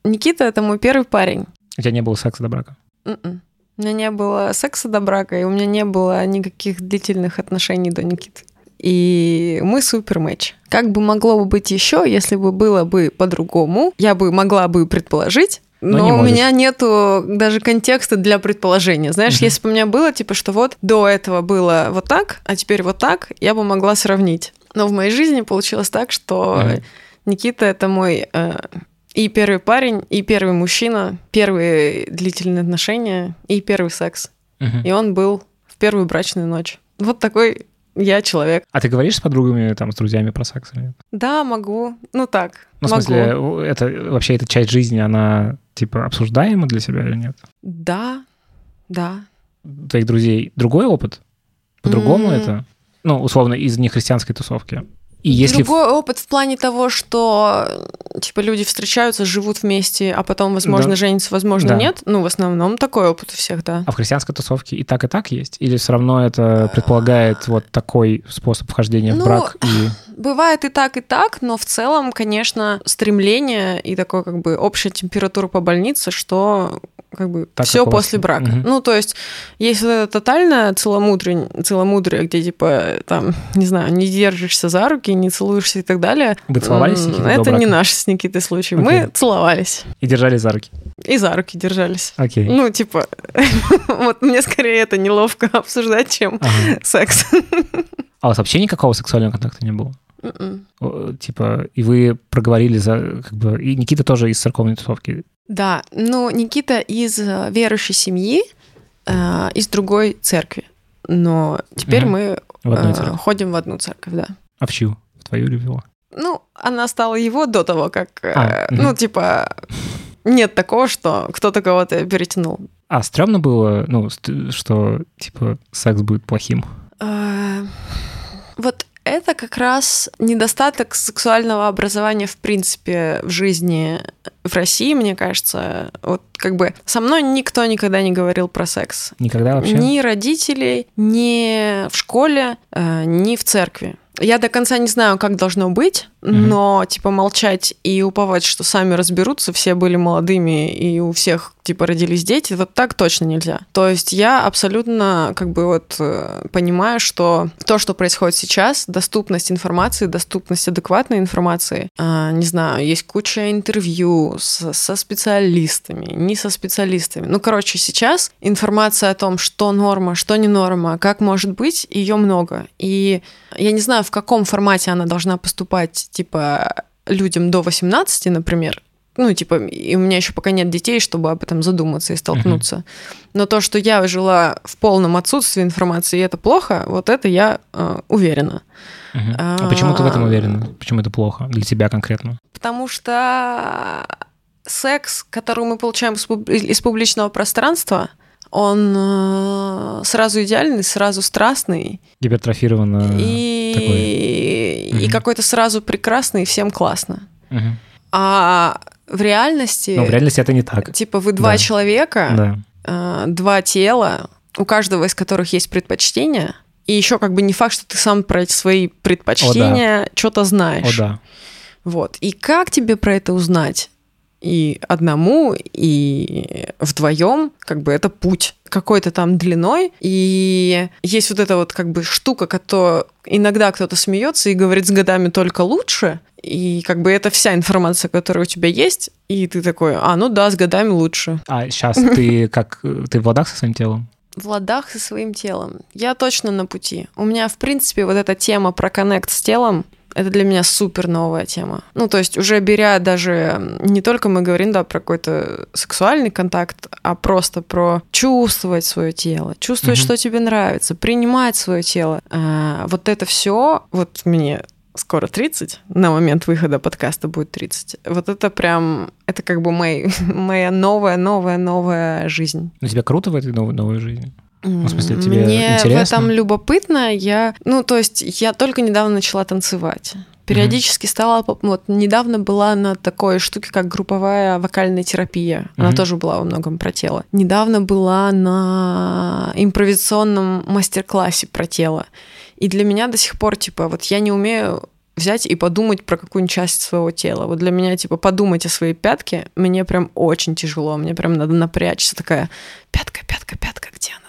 Никита это мой первый парень. У тебя не было секса до брака. М-м. У меня не было секса до брака, и у меня не было никаких длительных отношений до Никиты. И мы супер матч. Как бы могло бы быть еще, если бы было бы по-другому, я бы могла бы предположить, Но но, не у можешь. меня нету даже контекста для предположения. Знаешь, Мгм. если бы у меня было типа, что вот до этого было вот так, а теперь вот так, я бы могла сравнить. Но в моей жизни получилось так, что Мгм. Никита это мой э, и первый парень, и первый мужчина, первые длительные отношения, и первый секс. Мгм. И он был в первую брачную ночь. Вот такой я человек. А ты говоришь с подругами, там, с друзьями про секс или нет? Да, могу. Ну так, Ну, в могу. смысле, это вообще эта часть жизни, она, типа, обсуждаема для себя или нет? Да, да. Твоих друзей другой опыт? По-другому М. это? Ну, условно, из нехристианской тусовки. И если... в- Другой опыт в плане того, что типа люди встречаются, живут вместе, а потом, возможно, Да. женятся, возможно, Да. нет. Ну, в основном такой опыт у всех, да. А в христианской тусовке и так, и так есть? Или все равно это предполагает вот такой способ вхождения в Ну, брак? И... Бывает и так, и так, но в целом, конечно, стремление и такое как бы общая температура по больнице, что как бы Так, все у вас. после брака. Мгм. Ну, то есть, если это тотальное целомудрие, целомудрие, где типа там, не знаю, не держишься за руки, не целуешься и так далее. Вы целовались с Никитой Это не наш с Никитой случай. Окей. Мы целовались и держали за руки. и за руки держались. Окей. Ну, типа, вот мне скорее это неловко обсуждать, чем Ага. секс. А у вас вообще никакого сексуального контакта не было? Мгм. О, Типа, и вы проговорили за... Как бы, и Никита тоже из церковной тусовки. Да, ну, Никита из э, верующей семьи, э, из другой церкви. Но теперь Мгм. мы В э, ходим в одну церковь, да. А в чью? В твою или в его? Ну, она стала его до того, как... э, А, мгм. ну, типа, нет такого, что кто-то кого-то перетянул. А, стрёмно было, ну, что, типа, секс будет плохим. Это как раз недостаток сексуального образования в принципе в жизни в России, мне кажется. Вот как бы со мной никто никогда не говорил про секс. Никогда вообще? Ни родителей, ни в школе, э, ни в церкви. Я до конца не знаю, как должно быть, Мгм. но типа молчать и уповать, что сами разберутся, все были молодыми и у всех типа родились дети, вот так точно нельзя. То есть я абсолютно как бы вот э, понимаю, что то, что происходит сейчас, доступность информации, доступность адекватной информации, а, не знаю, есть куча интервью с- со специалистами, не со специалистами. Ну, короче, сейчас информация о том, что норма, что не норма, как может быть, ее много. И я не знаю, в каком формате она должна поступать, типа, людям до 18, например. Ну, типа, и у меня еще пока нет детей, чтобы об этом задуматься и столкнуться. Но то, что я жила в полном отсутствии информации, и это плохо, вот это я э, уверена. Мгм. А почему ты в этом А. уверена? Почему это плохо? Для тебя конкретно? Потому что секс, который мы получаем из пуб- из публичного пространства, он э, сразу идеальный, сразу страстный Гипертрофированно и, и Мгм. какой-то сразу прекрасный, и всем классно. Мгм. А в реальности, Но в реальности это не так. типа, вы два Да. человека, Да. э, два тела, у каждого из которых есть предпочтения, и еще как бы не факт, что ты сам про эти свои предпочтения что-то знаешь. О, да. Вот. И как тебе про это узнать? И одному, и вдвоем, как бы это путь какой-то там длиной. И есть вот эта вот как бы штука, которая иногда кто-то смеется и говорит с годами только лучше. И как бы это вся информация, которая у тебя есть. И ты такой, а, ну да, с годами лучше. А сейчас ты как... Ты в ладах со своим телом? В ладах со своим телом. Я точно на пути. У меня, в принципе, вот эта тема про коннект с телом, это для меня супер новая тема. Ну, то есть уже беря даже, не только мы говорим, да, про какой-то сексуальный контакт, а просто про чувствовать свое тело, чувствовать, Мгм. что тебе нравится, принимать свое тело. А, вот это все, вот мне скоро 30, на момент выхода подкаста будет 30. Вот это прям, это как бы мои, моя новая-новая-новая жизнь. Ну, тебе круто в этой новой, новой жизни? Ну, в смысле, тебе Мне интересно? в этом любопытно. Я, ну, то есть, я только недавно начала танцевать. Периодически стала, поп- вот недавно была на такой штуке, как групповая вокальная терапия. Она Мгм. тоже была во многом про тело. Недавно была на импровизационном мастер-классе про тело. И для меня до сих пор, типа, вот я не умею взять и подумать про какую-нибудь часть своего тела. Вот для меня, типа, подумать о своей пятке мне прям очень тяжело. Мне прям надо напрячься. Такая, пятка, пятка, пятка, где она?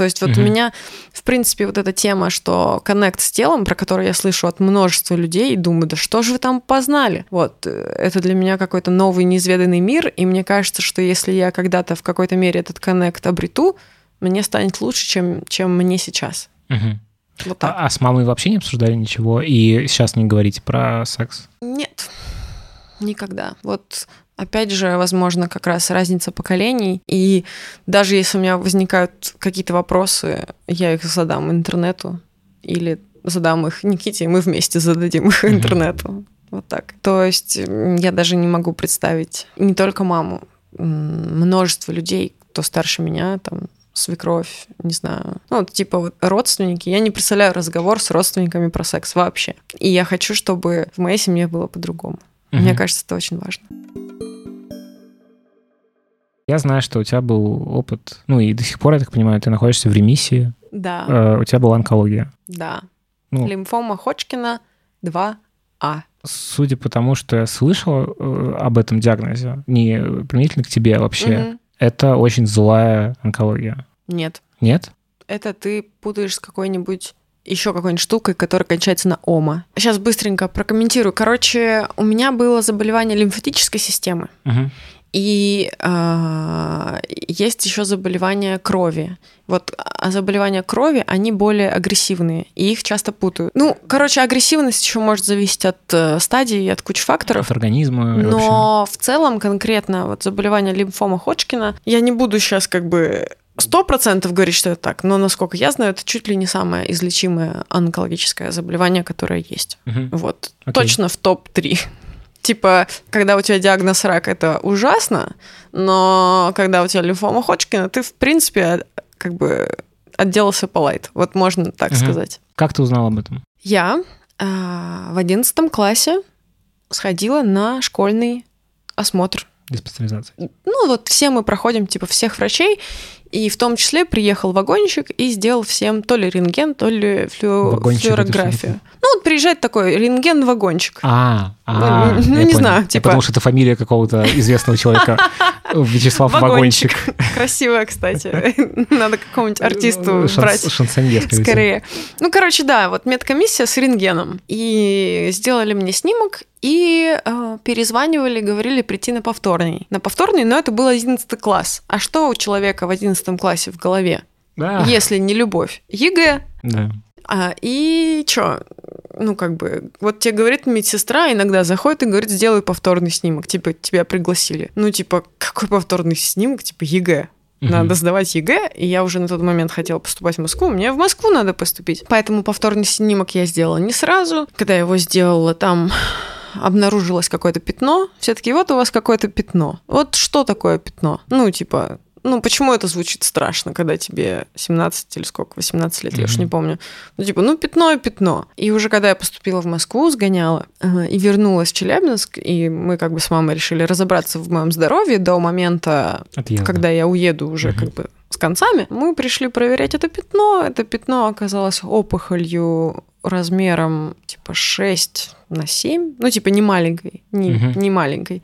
То есть вот у Мгм. меня, в принципе, вот эта тема, что коннект с телом, про которую я слышу от множества людей, и думаю, да что же вы там познали? Вот, э, это для меня какой-то новый неизведанный мир, и мне кажется, что если я когда-то в какой-то мере этот коннект обрету, мне станет лучше, чем, чем мне сейчас. Мгм. Вот так. А, а с мамой вообще не обсуждали ничего? И сейчас не говорите про секс? Нет, никогда. Вот опять же, возможно, как раз разница поколений. И даже если у меня возникают какие-то вопросы, я их задам интернету или задам их Никите, и мы вместе зададим их интернету. Вот так. То есть я даже не могу представить не только маму, множество людей, кто старше меня, там, свекровь, не знаю, ну, вот, типа вот родственники. Я не представляю разговор с родственниками про секс вообще. И я хочу, чтобы в моей семье было по-другому. Мне Мгм. кажется, это очень важно. Я знаю, что у тебя был опыт, ну и до сих пор, я так понимаю, ты находишься в ремиссии, Да, Э, у тебя была онкология. да. Ну, Лимфома Ходжкина 2А. судя по тому, что я слышал э, об этом диагнозе, не применительно к тебе а вообще, Мгм. это очень злая онкология. Нет. Нет? Это ты путаешь с какой-нибудь еще какой-нибудь штукой, которая кончается на ома. Сейчас быстренько прокомментирую. Короче, у меня было заболевание лимфатической системы. Мгм. И э, есть еще заболевания крови. Вот а заболевания крови, они более агрессивные, и их часто путают. Ну, короче, агрессивность еще может зависеть от э, стадии, от кучи факторов. От организма. Но в целом конкретно вот заболевание лимфома Ходжкина, я не буду сейчас как бы сто процентов говорить, что это так, но насколько я знаю, это чуть ли не самое излечимое онкологическое заболевание, которое есть. Угу. Вот. Окей. Точно в топ-3. Типа, когда у тебя диагноз рак, это ужасно, но когда у тебя лимфома Ходжкина, ты, в принципе, как бы отделался по лайт. Вот можно так угу. сказать. Как ты узнал об этом? Я э, в одиннадцатом классе сходила на школьный осмотр. Диспансеризация. Ну, вот все мы проходим, типа, всех врачей, и в том числе приехал вагончик и сделал всем то ли рентген, то ли флю... флюорографию. Ну, вот приезжает такой рентген-вагончик. А, а, ну, не понял. знаю, типа... Потому что это фамилия какого-то известного человека. Вячеслав Вагончик. Красивая, кстати. Надо какому-нибудь артисту брать. Шансонье, скорее. Ну, короче, да, вот медкомиссия с рентгеном. И сделали мне снимок, и э, перезванивали, говорили прийти на повторный. На повторный, но это был 11 класс. А что у человека в 11 классе в голове? Да. Если не любовь? ЕГЭ. Да. А, и чё? Ну, как бы, вот тебе говорит медсестра, иногда заходит и говорит, сделай повторный снимок, типа, тебя пригласили. Ну, типа, какой повторный снимок? Типа, ЕГЭ. Надо сдавать ЕГЭ, и я уже на тот момент хотела поступать в Москву, мне в Москву надо поступить. Поэтому повторный снимок я сделала не сразу. Когда я его сделала, там обнаружилось какое-то пятно. Все таки вот у вас какое-то пятно. Вот что такое пятно? Ну, типа, ну, почему это звучит страшно, когда тебе 17 или сколько, 18 лет, mm-hmm. я уж не помню. Ну, типа, ну, пятно и пятно. И уже когда я поступила в Москву, сгоняла э, и вернулась в Челябинск, и мы как бы с мамой решили разобраться в моем здоровье до момента, Отъезда. когда я уеду уже mm-hmm. как бы с концами, мы пришли проверять это пятно. Это пятно оказалось опухолью размером типа 6 на 7, ну типа не маленькой, не, угу. не маленькой,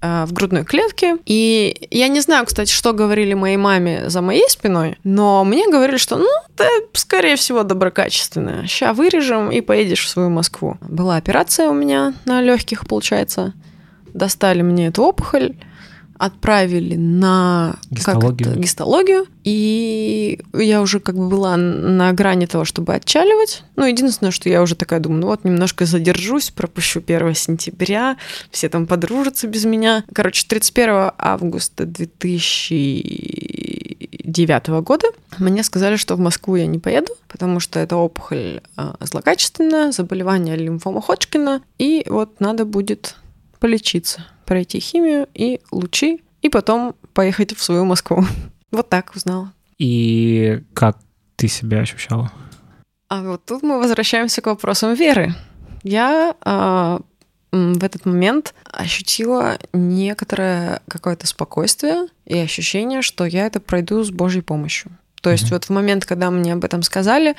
э, в грудной клетке. И я не знаю, кстати, что говорили моей маме за моей спиной, но мне говорили, что ну, это, скорее всего, доброкачественное. Ща вырежем и поедешь в свою Москву. Была операция у меня на легких, получается. Достали мне эту опухоль отправили на гистологию. гистологию, и я уже как бы была на грани того, чтобы отчаливать. Ну, единственное, что я уже такая думаю, ну вот немножко задержусь, пропущу 1 сентября, все там подружатся без меня. Короче, 31 августа 2009 года мне сказали, что в Москву я не поеду, потому что это опухоль а, злокачественная, заболевание лимфома Ходжкина, и вот надо будет полечиться пройти химию и лучи, и потом поехать в свою Москву. Вот так узнала. И как ты себя ощущала? А вот тут мы возвращаемся к вопросам веры. Я а, в этот момент ощутила некоторое какое-то спокойствие и ощущение, что я это пройду с Божьей помощью. То есть mm-hmm. вот в момент, когда мне об этом сказали,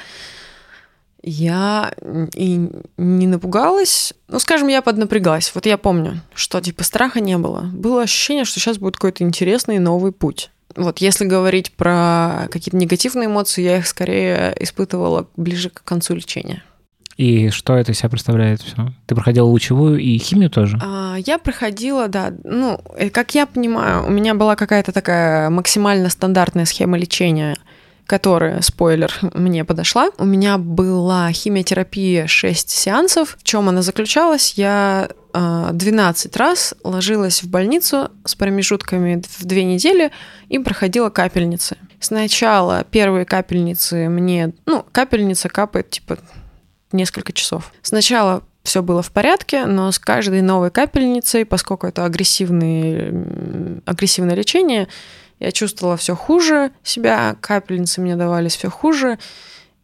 я и не напугалась. Ну, скажем, я поднапряглась. Вот я помню, что типа страха не было. Было ощущение, что сейчас будет какой-то интересный новый путь. Вот если говорить про какие-то негативные эмоции, я их скорее испытывала ближе к концу лечения. И что это из себя представляет все? Ты проходила лучевую и химию тоже? А, я проходила, да. Ну, э, как я понимаю, у меня была какая-то такая максимально стандартная схема лечения – которая, спойлер, мне подошла. У меня была химиотерапия 6 сеансов. В чем она заключалась? Я 12 а, раз ложилась в больницу с промежутками в две недели и проходила капельницы. Сначала первые капельницы мне... Ну, капельница капает, типа, несколько часов. Сначала все было в порядке, но с каждой новой капельницей, поскольку это агрессивное, агрессивное лечение, я чувствовала все хуже себя, капельницы мне давались все хуже.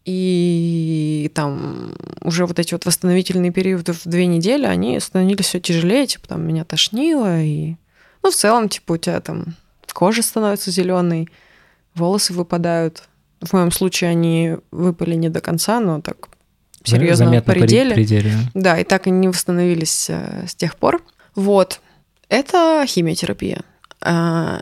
И там уже вот эти вот восстановительные периоды в две недели, они становились все тяжелее, типа там меня тошнило, и ну в целом, типа у тебя там кожа становится зеленой, волосы выпадают. В моем случае они выпали не до конца, но так серьезно Заметно пределе. Да, и так и не восстановились э, с тех пор. Вот. Это химиотерапия. А,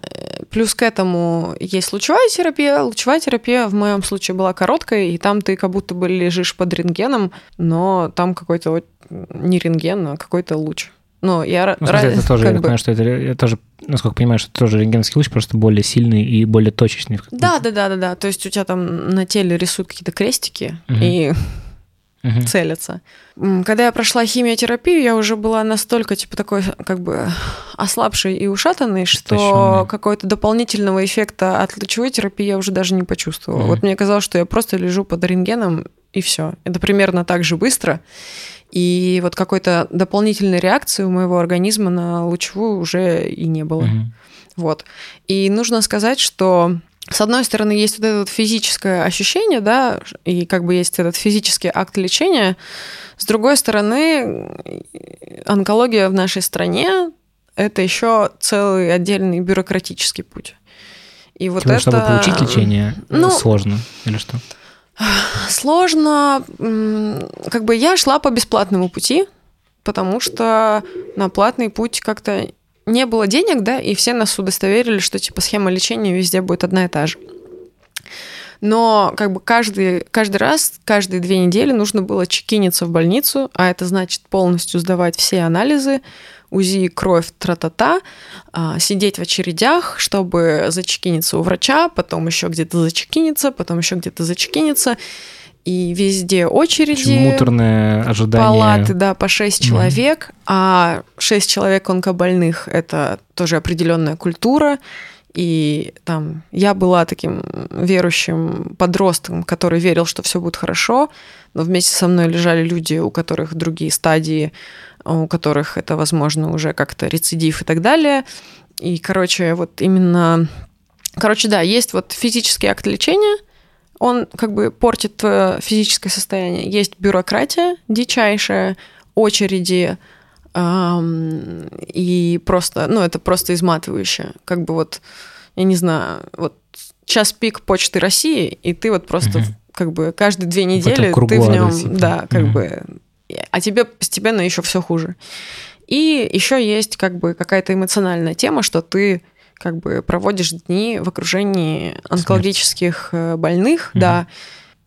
плюс к этому есть лучевая терапия. Лучевая терапия в моем случае была короткой, и там ты как будто бы лежишь под рентгеном, но там какой-то вот не рентген, а какой-то луч. Но я ну, смысле, это тоже, я бы... понимаю, что это, я тоже, насколько понимаю, что это тоже рентгеновский луч, просто более сильный и более точечный. Да, да, да, да, да. То есть у тебя там на теле рисуют какие-то крестики угу. и угу. целятся. Когда я прошла химиотерапию, я уже была настолько, типа, такой, как бы, ослабшей и ушатанной, что какого-то дополнительного эффекта от лучевой терапии я уже даже не почувствовала. Угу. Вот мне казалось, что я просто лежу под рентгеном, и все. Это примерно так же быстро. И вот какой-то дополнительной реакции у моего организма на лучевую уже и не было. Угу. Вот. И нужно сказать, что с одной стороны, есть вот это вот физическое ощущение, да, и как бы есть этот физический акт лечения. С другой стороны, онкология в нашей стране – это еще целый отдельный бюрократический путь. И вот Типа, это... Чтобы получить лечение ну, сложно или что? Сложно. Как бы я шла по бесплатному пути, потому что на платный путь как-то не было денег, да, и все нас удостоверили, что типа схема лечения везде будет одна и та же. Но как бы каждый, каждый раз, каждые две недели нужно было чекиниться в больницу, а это значит полностью сдавать все анализы, УЗИ, кровь, тра-та-та, а, сидеть в очередях, чтобы зачекиниться у врача, потом еще где-то зачекиниться, потом еще где-то зачекиниться и везде очереди. Муторное ожидание. Палаты, да, по 6 человек, mm. а 6 человек онкобольных – это тоже определенная культура. И там я была таким верующим подростком, который верил, что все будет хорошо, но вместе со мной лежали люди, у которых другие стадии, у которых это, возможно, уже как-то рецидив и так далее. И, короче, вот именно... Короче, да, есть вот физический акт лечения, он как бы портит твое физическое состояние. Есть бюрократия дичайшая, очереди, эм, и просто, ну, это просто изматывающе. Как бы вот, я не знаю, вот час пик Почты России, и ты вот просто угу. как бы каждые две недели в ты в нем, типа. да, как угу. бы, а тебе постепенно еще все хуже. И еще есть как бы какая-то эмоциональная тема, что ты как бы проводишь дни в окружении онкологических Смерть. Э, больных, угу. да.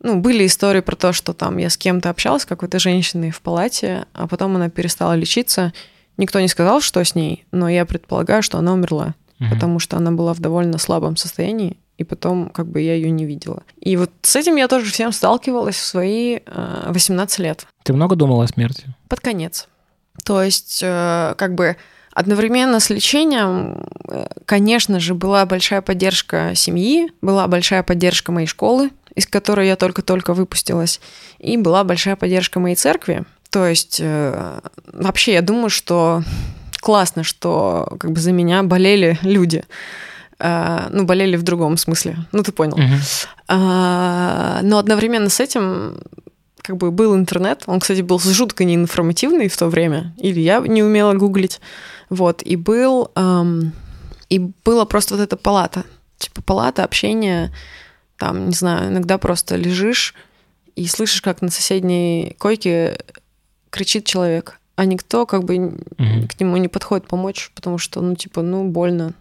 Ну, были истории про то, что там я с кем-то общалась, какой-то женщиной в палате, а потом она перестала лечиться. Никто не сказал, что с ней, но я предполагаю, что она умерла, угу. потому что она была в довольно слабом состоянии, и потом как бы я ее не видела. И вот с этим я тоже всем сталкивалась в свои э, 18 лет. Ты много думала о смерти? Под конец. То есть, э, как бы Одновременно с лечением, э, конечно же, была большая поддержка семьи, была большая поддержка моей школы, из которой я только-только выпустилась, и была большая поддержка моей церкви. То есть э, вообще я думаю, что классно, что как бы за меня болели люди. Uh, ну, болели в другом смысле. Ну, ты понял. Uh, но одновременно с этим как бы был интернет. Он, кстати, был жутко неинформативный в то время. Или я не умела гуглить. Вот, и был... Эм, и была просто вот эта палата. Типа палата, общение, там, не знаю, иногда просто лежишь и слышишь, как на соседней койке кричит человек, а никто как бы угу. к нему не подходит помочь, потому что, ну, типа, ну, больно.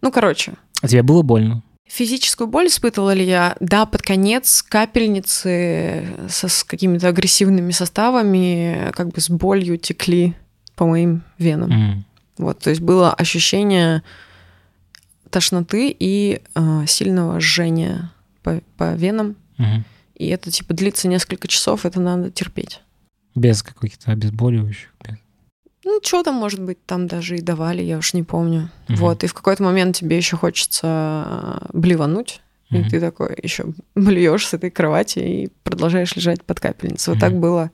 Ну, короче. А тебе было больно? Физическую боль испытывала ли я? Да, под конец капельницы со, с какими-то агрессивными составами как бы с болью текли по моим венам. Mm. Вот, то есть было ощущение тошноты и э, сильного жжения по, по венам. Угу. И это типа длится несколько часов, это надо терпеть. Без каких-то обезболивающих? Без... Ну, что там, может быть, там даже и давали, я уж не помню. Угу. Вот, и в какой-то момент тебе еще хочется блевануть, угу. и ты такой еще блюешь с этой кровати и продолжаешь лежать под капельницей. Вот угу. так было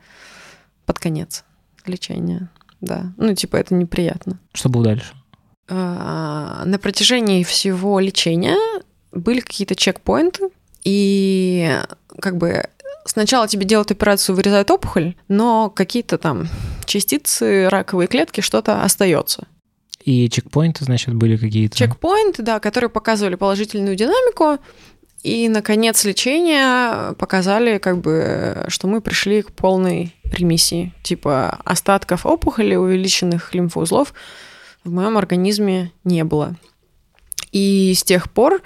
под конец лечения да. Ну, типа, это неприятно. Что было дальше? А, на протяжении всего лечения были какие-то чекпоинты, и как бы сначала тебе делают операцию, вырезают опухоль, но какие-то там частицы, раковые клетки, что-то остается. И чекпоинты, значит, были какие-то? Чекпоинты, да, которые показывали положительную динамику, и, наконец, лечения показали, как бы, что мы пришли к полной ремиссии. Типа остатков опухоли, увеличенных лимфоузлов в моем организме не было. И с тех пор,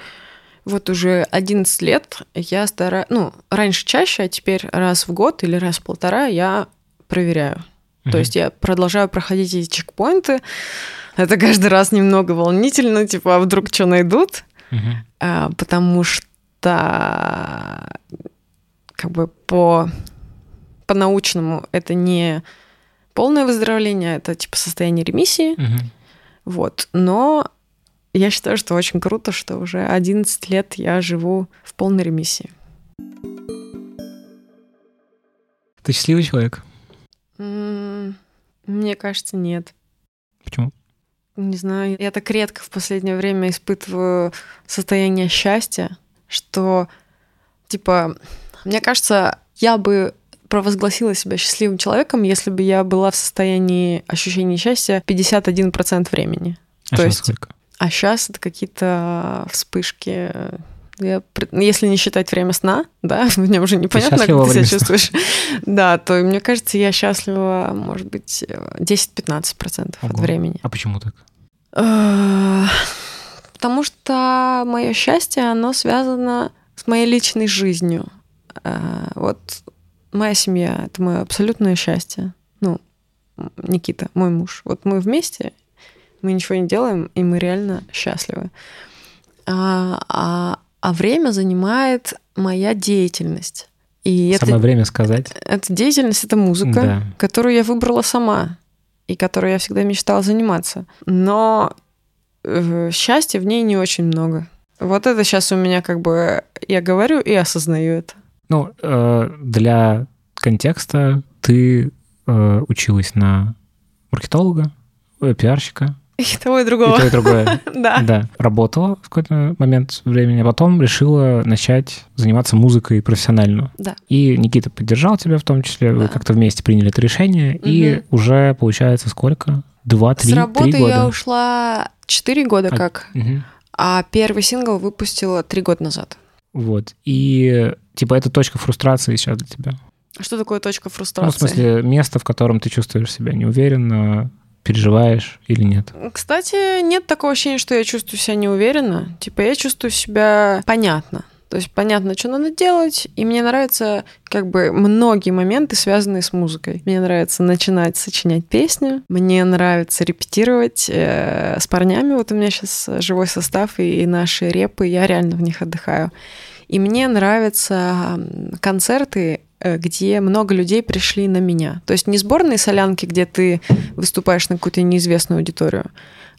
вот уже 11 лет, я стараюсь... Ну, раньше чаще, а теперь раз в год или раз в полтора я проверяю. Mm-hmm. То есть я продолжаю проходить эти чекпоинты. Это каждый раз немного волнительно, типа, а вдруг что найдут? Mm-hmm. А, потому что как бы по, по научному это не полное выздоровление, это типа состояние ремиссии. Mm-hmm. Вот. Но я считаю, что очень круто, что уже 11 лет я живу в полной ремиссии. Ты счастливый человек? Мне кажется, нет. Почему? Не знаю. Я так редко в последнее время испытываю состояние счастья, что, типа, мне кажется, я бы провозгласила себя счастливым человеком, если бы я была в состоянии ощущения счастья 51% времени. А То есть, сколько? А сейчас это какие-то вспышки. Я, если не считать время сна, да, мне уже непонятно, как ты себя чувствуешь. Да, то мне кажется, я счастлива, может быть, 10-15% от времени. А почему так? Потому что мое счастье, оно связано с моей личной жизнью. А, вот моя семья — это мое абсолютное счастье. Ну, Никита, мой муж. Вот мы вместе, мы ничего не делаем, и мы реально счастливы. А, а, а время занимает моя деятельность. И Самое это, время сказать. Эта деятельность — это музыка, да. которую я выбрала сама и которой я всегда мечтала заниматься. Но э, счастья в ней не очень много. Вот это сейчас у меня как бы я говорю и осознаю это. Ну, э, для контекста ты э, училась на маркетолога, э, пиарщика, и того, и другого. И то, и другое. да. Да. Работала в какой-то момент времени, а потом решила начать заниматься музыкой профессионально. Да. И Никита поддержал тебя в том числе. Да. Вы как-то вместе приняли это решение. Угу. И уже, получается, сколько? Два, три, С работы три года. я ушла четыре года а, как. Угу. А первый сингл выпустила три года назад. Вот. И, типа, это точка фрустрации сейчас для тебя. Что такое точка фрустрации? Ну, в смысле, место, в котором ты чувствуешь себя неуверенно, переживаешь или нет? Кстати, нет такого ощущения, что я чувствую себя неуверенно. Типа я чувствую себя понятно. То есть понятно, что надо делать, и мне нравятся как бы многие моменты, связанные с музыкой. Мне нравится начинать сочинять песни, мне нравится репетировать э, с парнями. Вот у меня сейчас живой состав и, и наши репы, я реально в них отдыхаю. И мне нравятся концерты, э, где много людей пришли на меня. То есть не сборные солянки, где ты выступаешь на какую-то неизвестную аудиторию,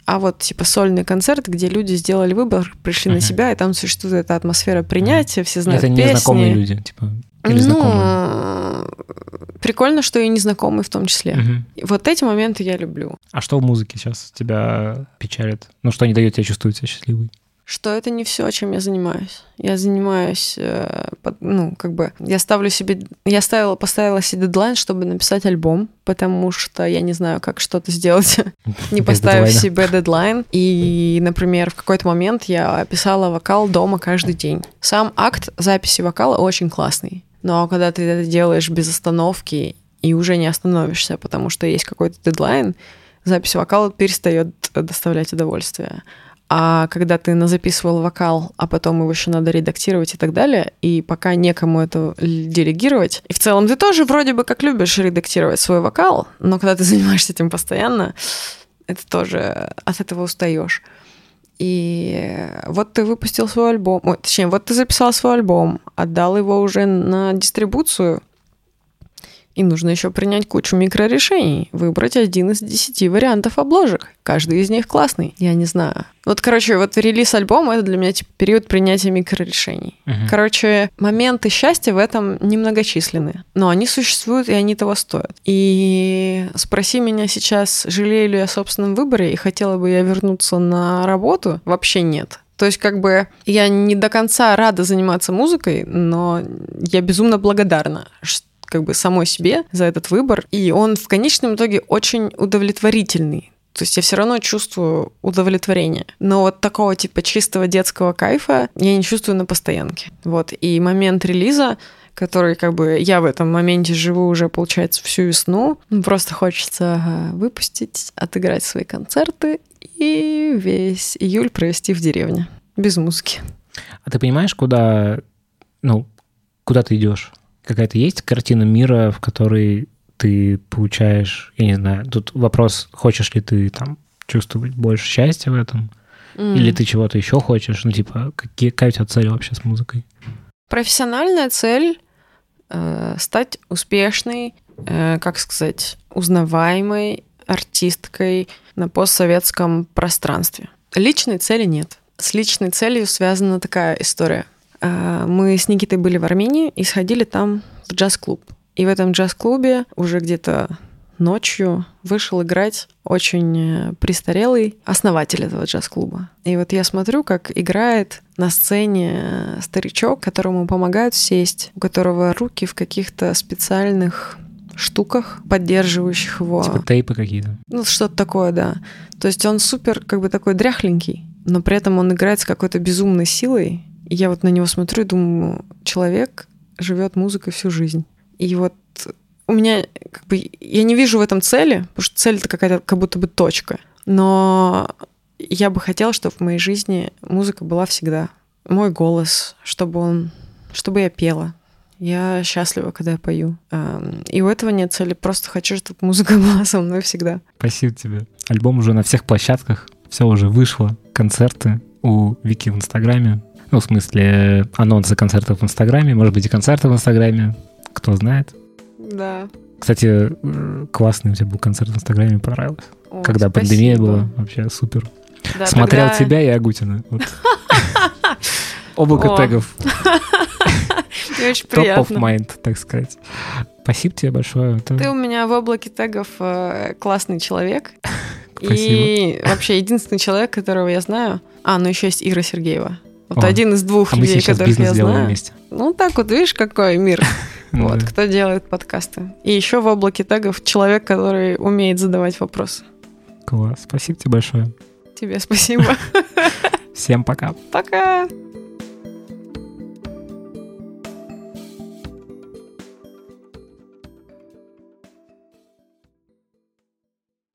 а вот типа сольный концерт, где люди сделали выбор, пришли uh-huh. на себя, и там существует эта атмосфера принятия, все знают Это песни. незнакомые люди, типа, или ну, прикольно, что и незнакомые в том числе. Угу. Вот эти моменты я люблю. А что в музыке сейчас тебя печалит? Ну, что не дает тебе чувствовать себя счастливой? Что это не все, чем я занимаюсь. Я занимаюсь, э, ну, как бы, я ставлю себе, я ставила, поставила себе дедлайн, чтобы написать альбом, потому что я не знаю, как что-то сделать, не поставив себе дедлайн. И, например, в какой-то момент я писала вокал дома каждый день. Сам акт записи вокала очень классный. Но когда ты это делаешь без остановки и уже не остановишься, потому что есть какой-то дедлайн, запись вокала перестает доставлять удовольствие. А когда ты записывал вокал, а потом его еще надо редактировать и так далее, и пока некому это делегировать, и в целом ты тоже вроде бы как любишь редактировать свой вокал, но когда ты занимаешься этим постоянно, это тоже от этого устаешь. И вот ты выпустил свой альбом, ой, точнее, вот ты записал свой альбом, отдал его уже на дистрибуцию, и нужно еще принять кучу микрорешений, выбрать один из десяти вариантов обложек. Каждый из них классный. Я не знаю. Вот, короче, вот релиз альбома — это для меня типа период принятия микрорешений. Uh-huh. Короче, моменты счастья в этом немногочисленны. Но они существуют, и они того стоят. И спроси меня сейчас, жалею ли я о собственном выборе, и хотела бы я вернуться на работу? Вообще нет. То есть, как бы, я не до конца рада заниматься музыкой, но я безумно благодарна, что как бы самой себе за этот выбор. И он в конечном итоге очень удовлетворительный. То есть я все равно чувствую удовлетворение. Но вот такого типа чистого детского кайфа я не чувствую на постоянке. Вот. И момент релиза, который как бы я в этом моменте живу уже, получается, всю весну. Ну, просто хочется выпустить, отыграть свои концерты и весь июль провести в деревне. Без музыки. А ты понимаешь, куда, ну, куда ты идешь? Какая-то есть картина мира, в которой ты получаешь, я не знаю, тут вопрос, хочешь ли ты там чувствовать больше счастья в этом, mm. или ты чего-то еще хочешь, ну типа, какие, какая у тебя цель вообще с музыкой? Профессиональная цель э, стать успешной, э, как сказать, узнаваемой артисткой на постсоветском пространстве. Личной цели нет. С личной целью связана такая история. Э, мы с Никитой были в Армении и сходили там в джаз-клуб. И в этом джаз-клубе уже где-то ночью вышел играть очень э, престарелый основатель этого джаз-клуба. И вот я смотрю, как играет на сцене э, старичок, которому помогают сесть, у которого руки в каких-то специальных штуках, поддерживающих его. Типа тейпы какие-то. Ну, что-то такое, да. То есть он супер, как бы такой дряхленький, но при этом он играет с какой-то безумной силой. Я вот на него смотрю и думаю, человек живет музыкой всю жизнь. И вот у меня как бы я не вижу в этом цели, потому что цель это какая-то как будто бы точка. Но я бы хотела, чтобы в моей жизни музыка была всегда. Мой голос, чтобы он, чтобы я пела. Я счастлива, когда я пою. И у этого нет цели. Просто хочу, чтобы музыка была со мной всегда. Спасибо тебе. Альбом уже на всех площадках. Все уже вышло. Концерты у Вики в Инстаграме. Ну, в смысле, анонсы концертов в Инстаграме. Может быть, и концерты в Инстаграме. Кто знает. Да. Кстати, классный у тебя был концерт в Инстаграме, понравилось. О, Когда спасибо. пандемия была, вообще супер. Да, Смотрел тогда... тебя и Агутина. Вот. Облако тегов. Очень приятно. Top of mind, так сказать. Спасибо тебе большое. Ты у меня в облаке тегов э, классный человек. Спасибо. И вообще единственный человек, которого я знаю. А, ну еще есть Ира Сергеева. Вот О, один из двух а людей, которых я знаю. Вместе. Ну так вот, видишь, какой мир. Вот, кто делает подкасты. И еще в облаке тегов человек, который умеет задавать вопросы. Класс. Спасибо тебе большое. Тебе спасибо. Всем пока. Пока.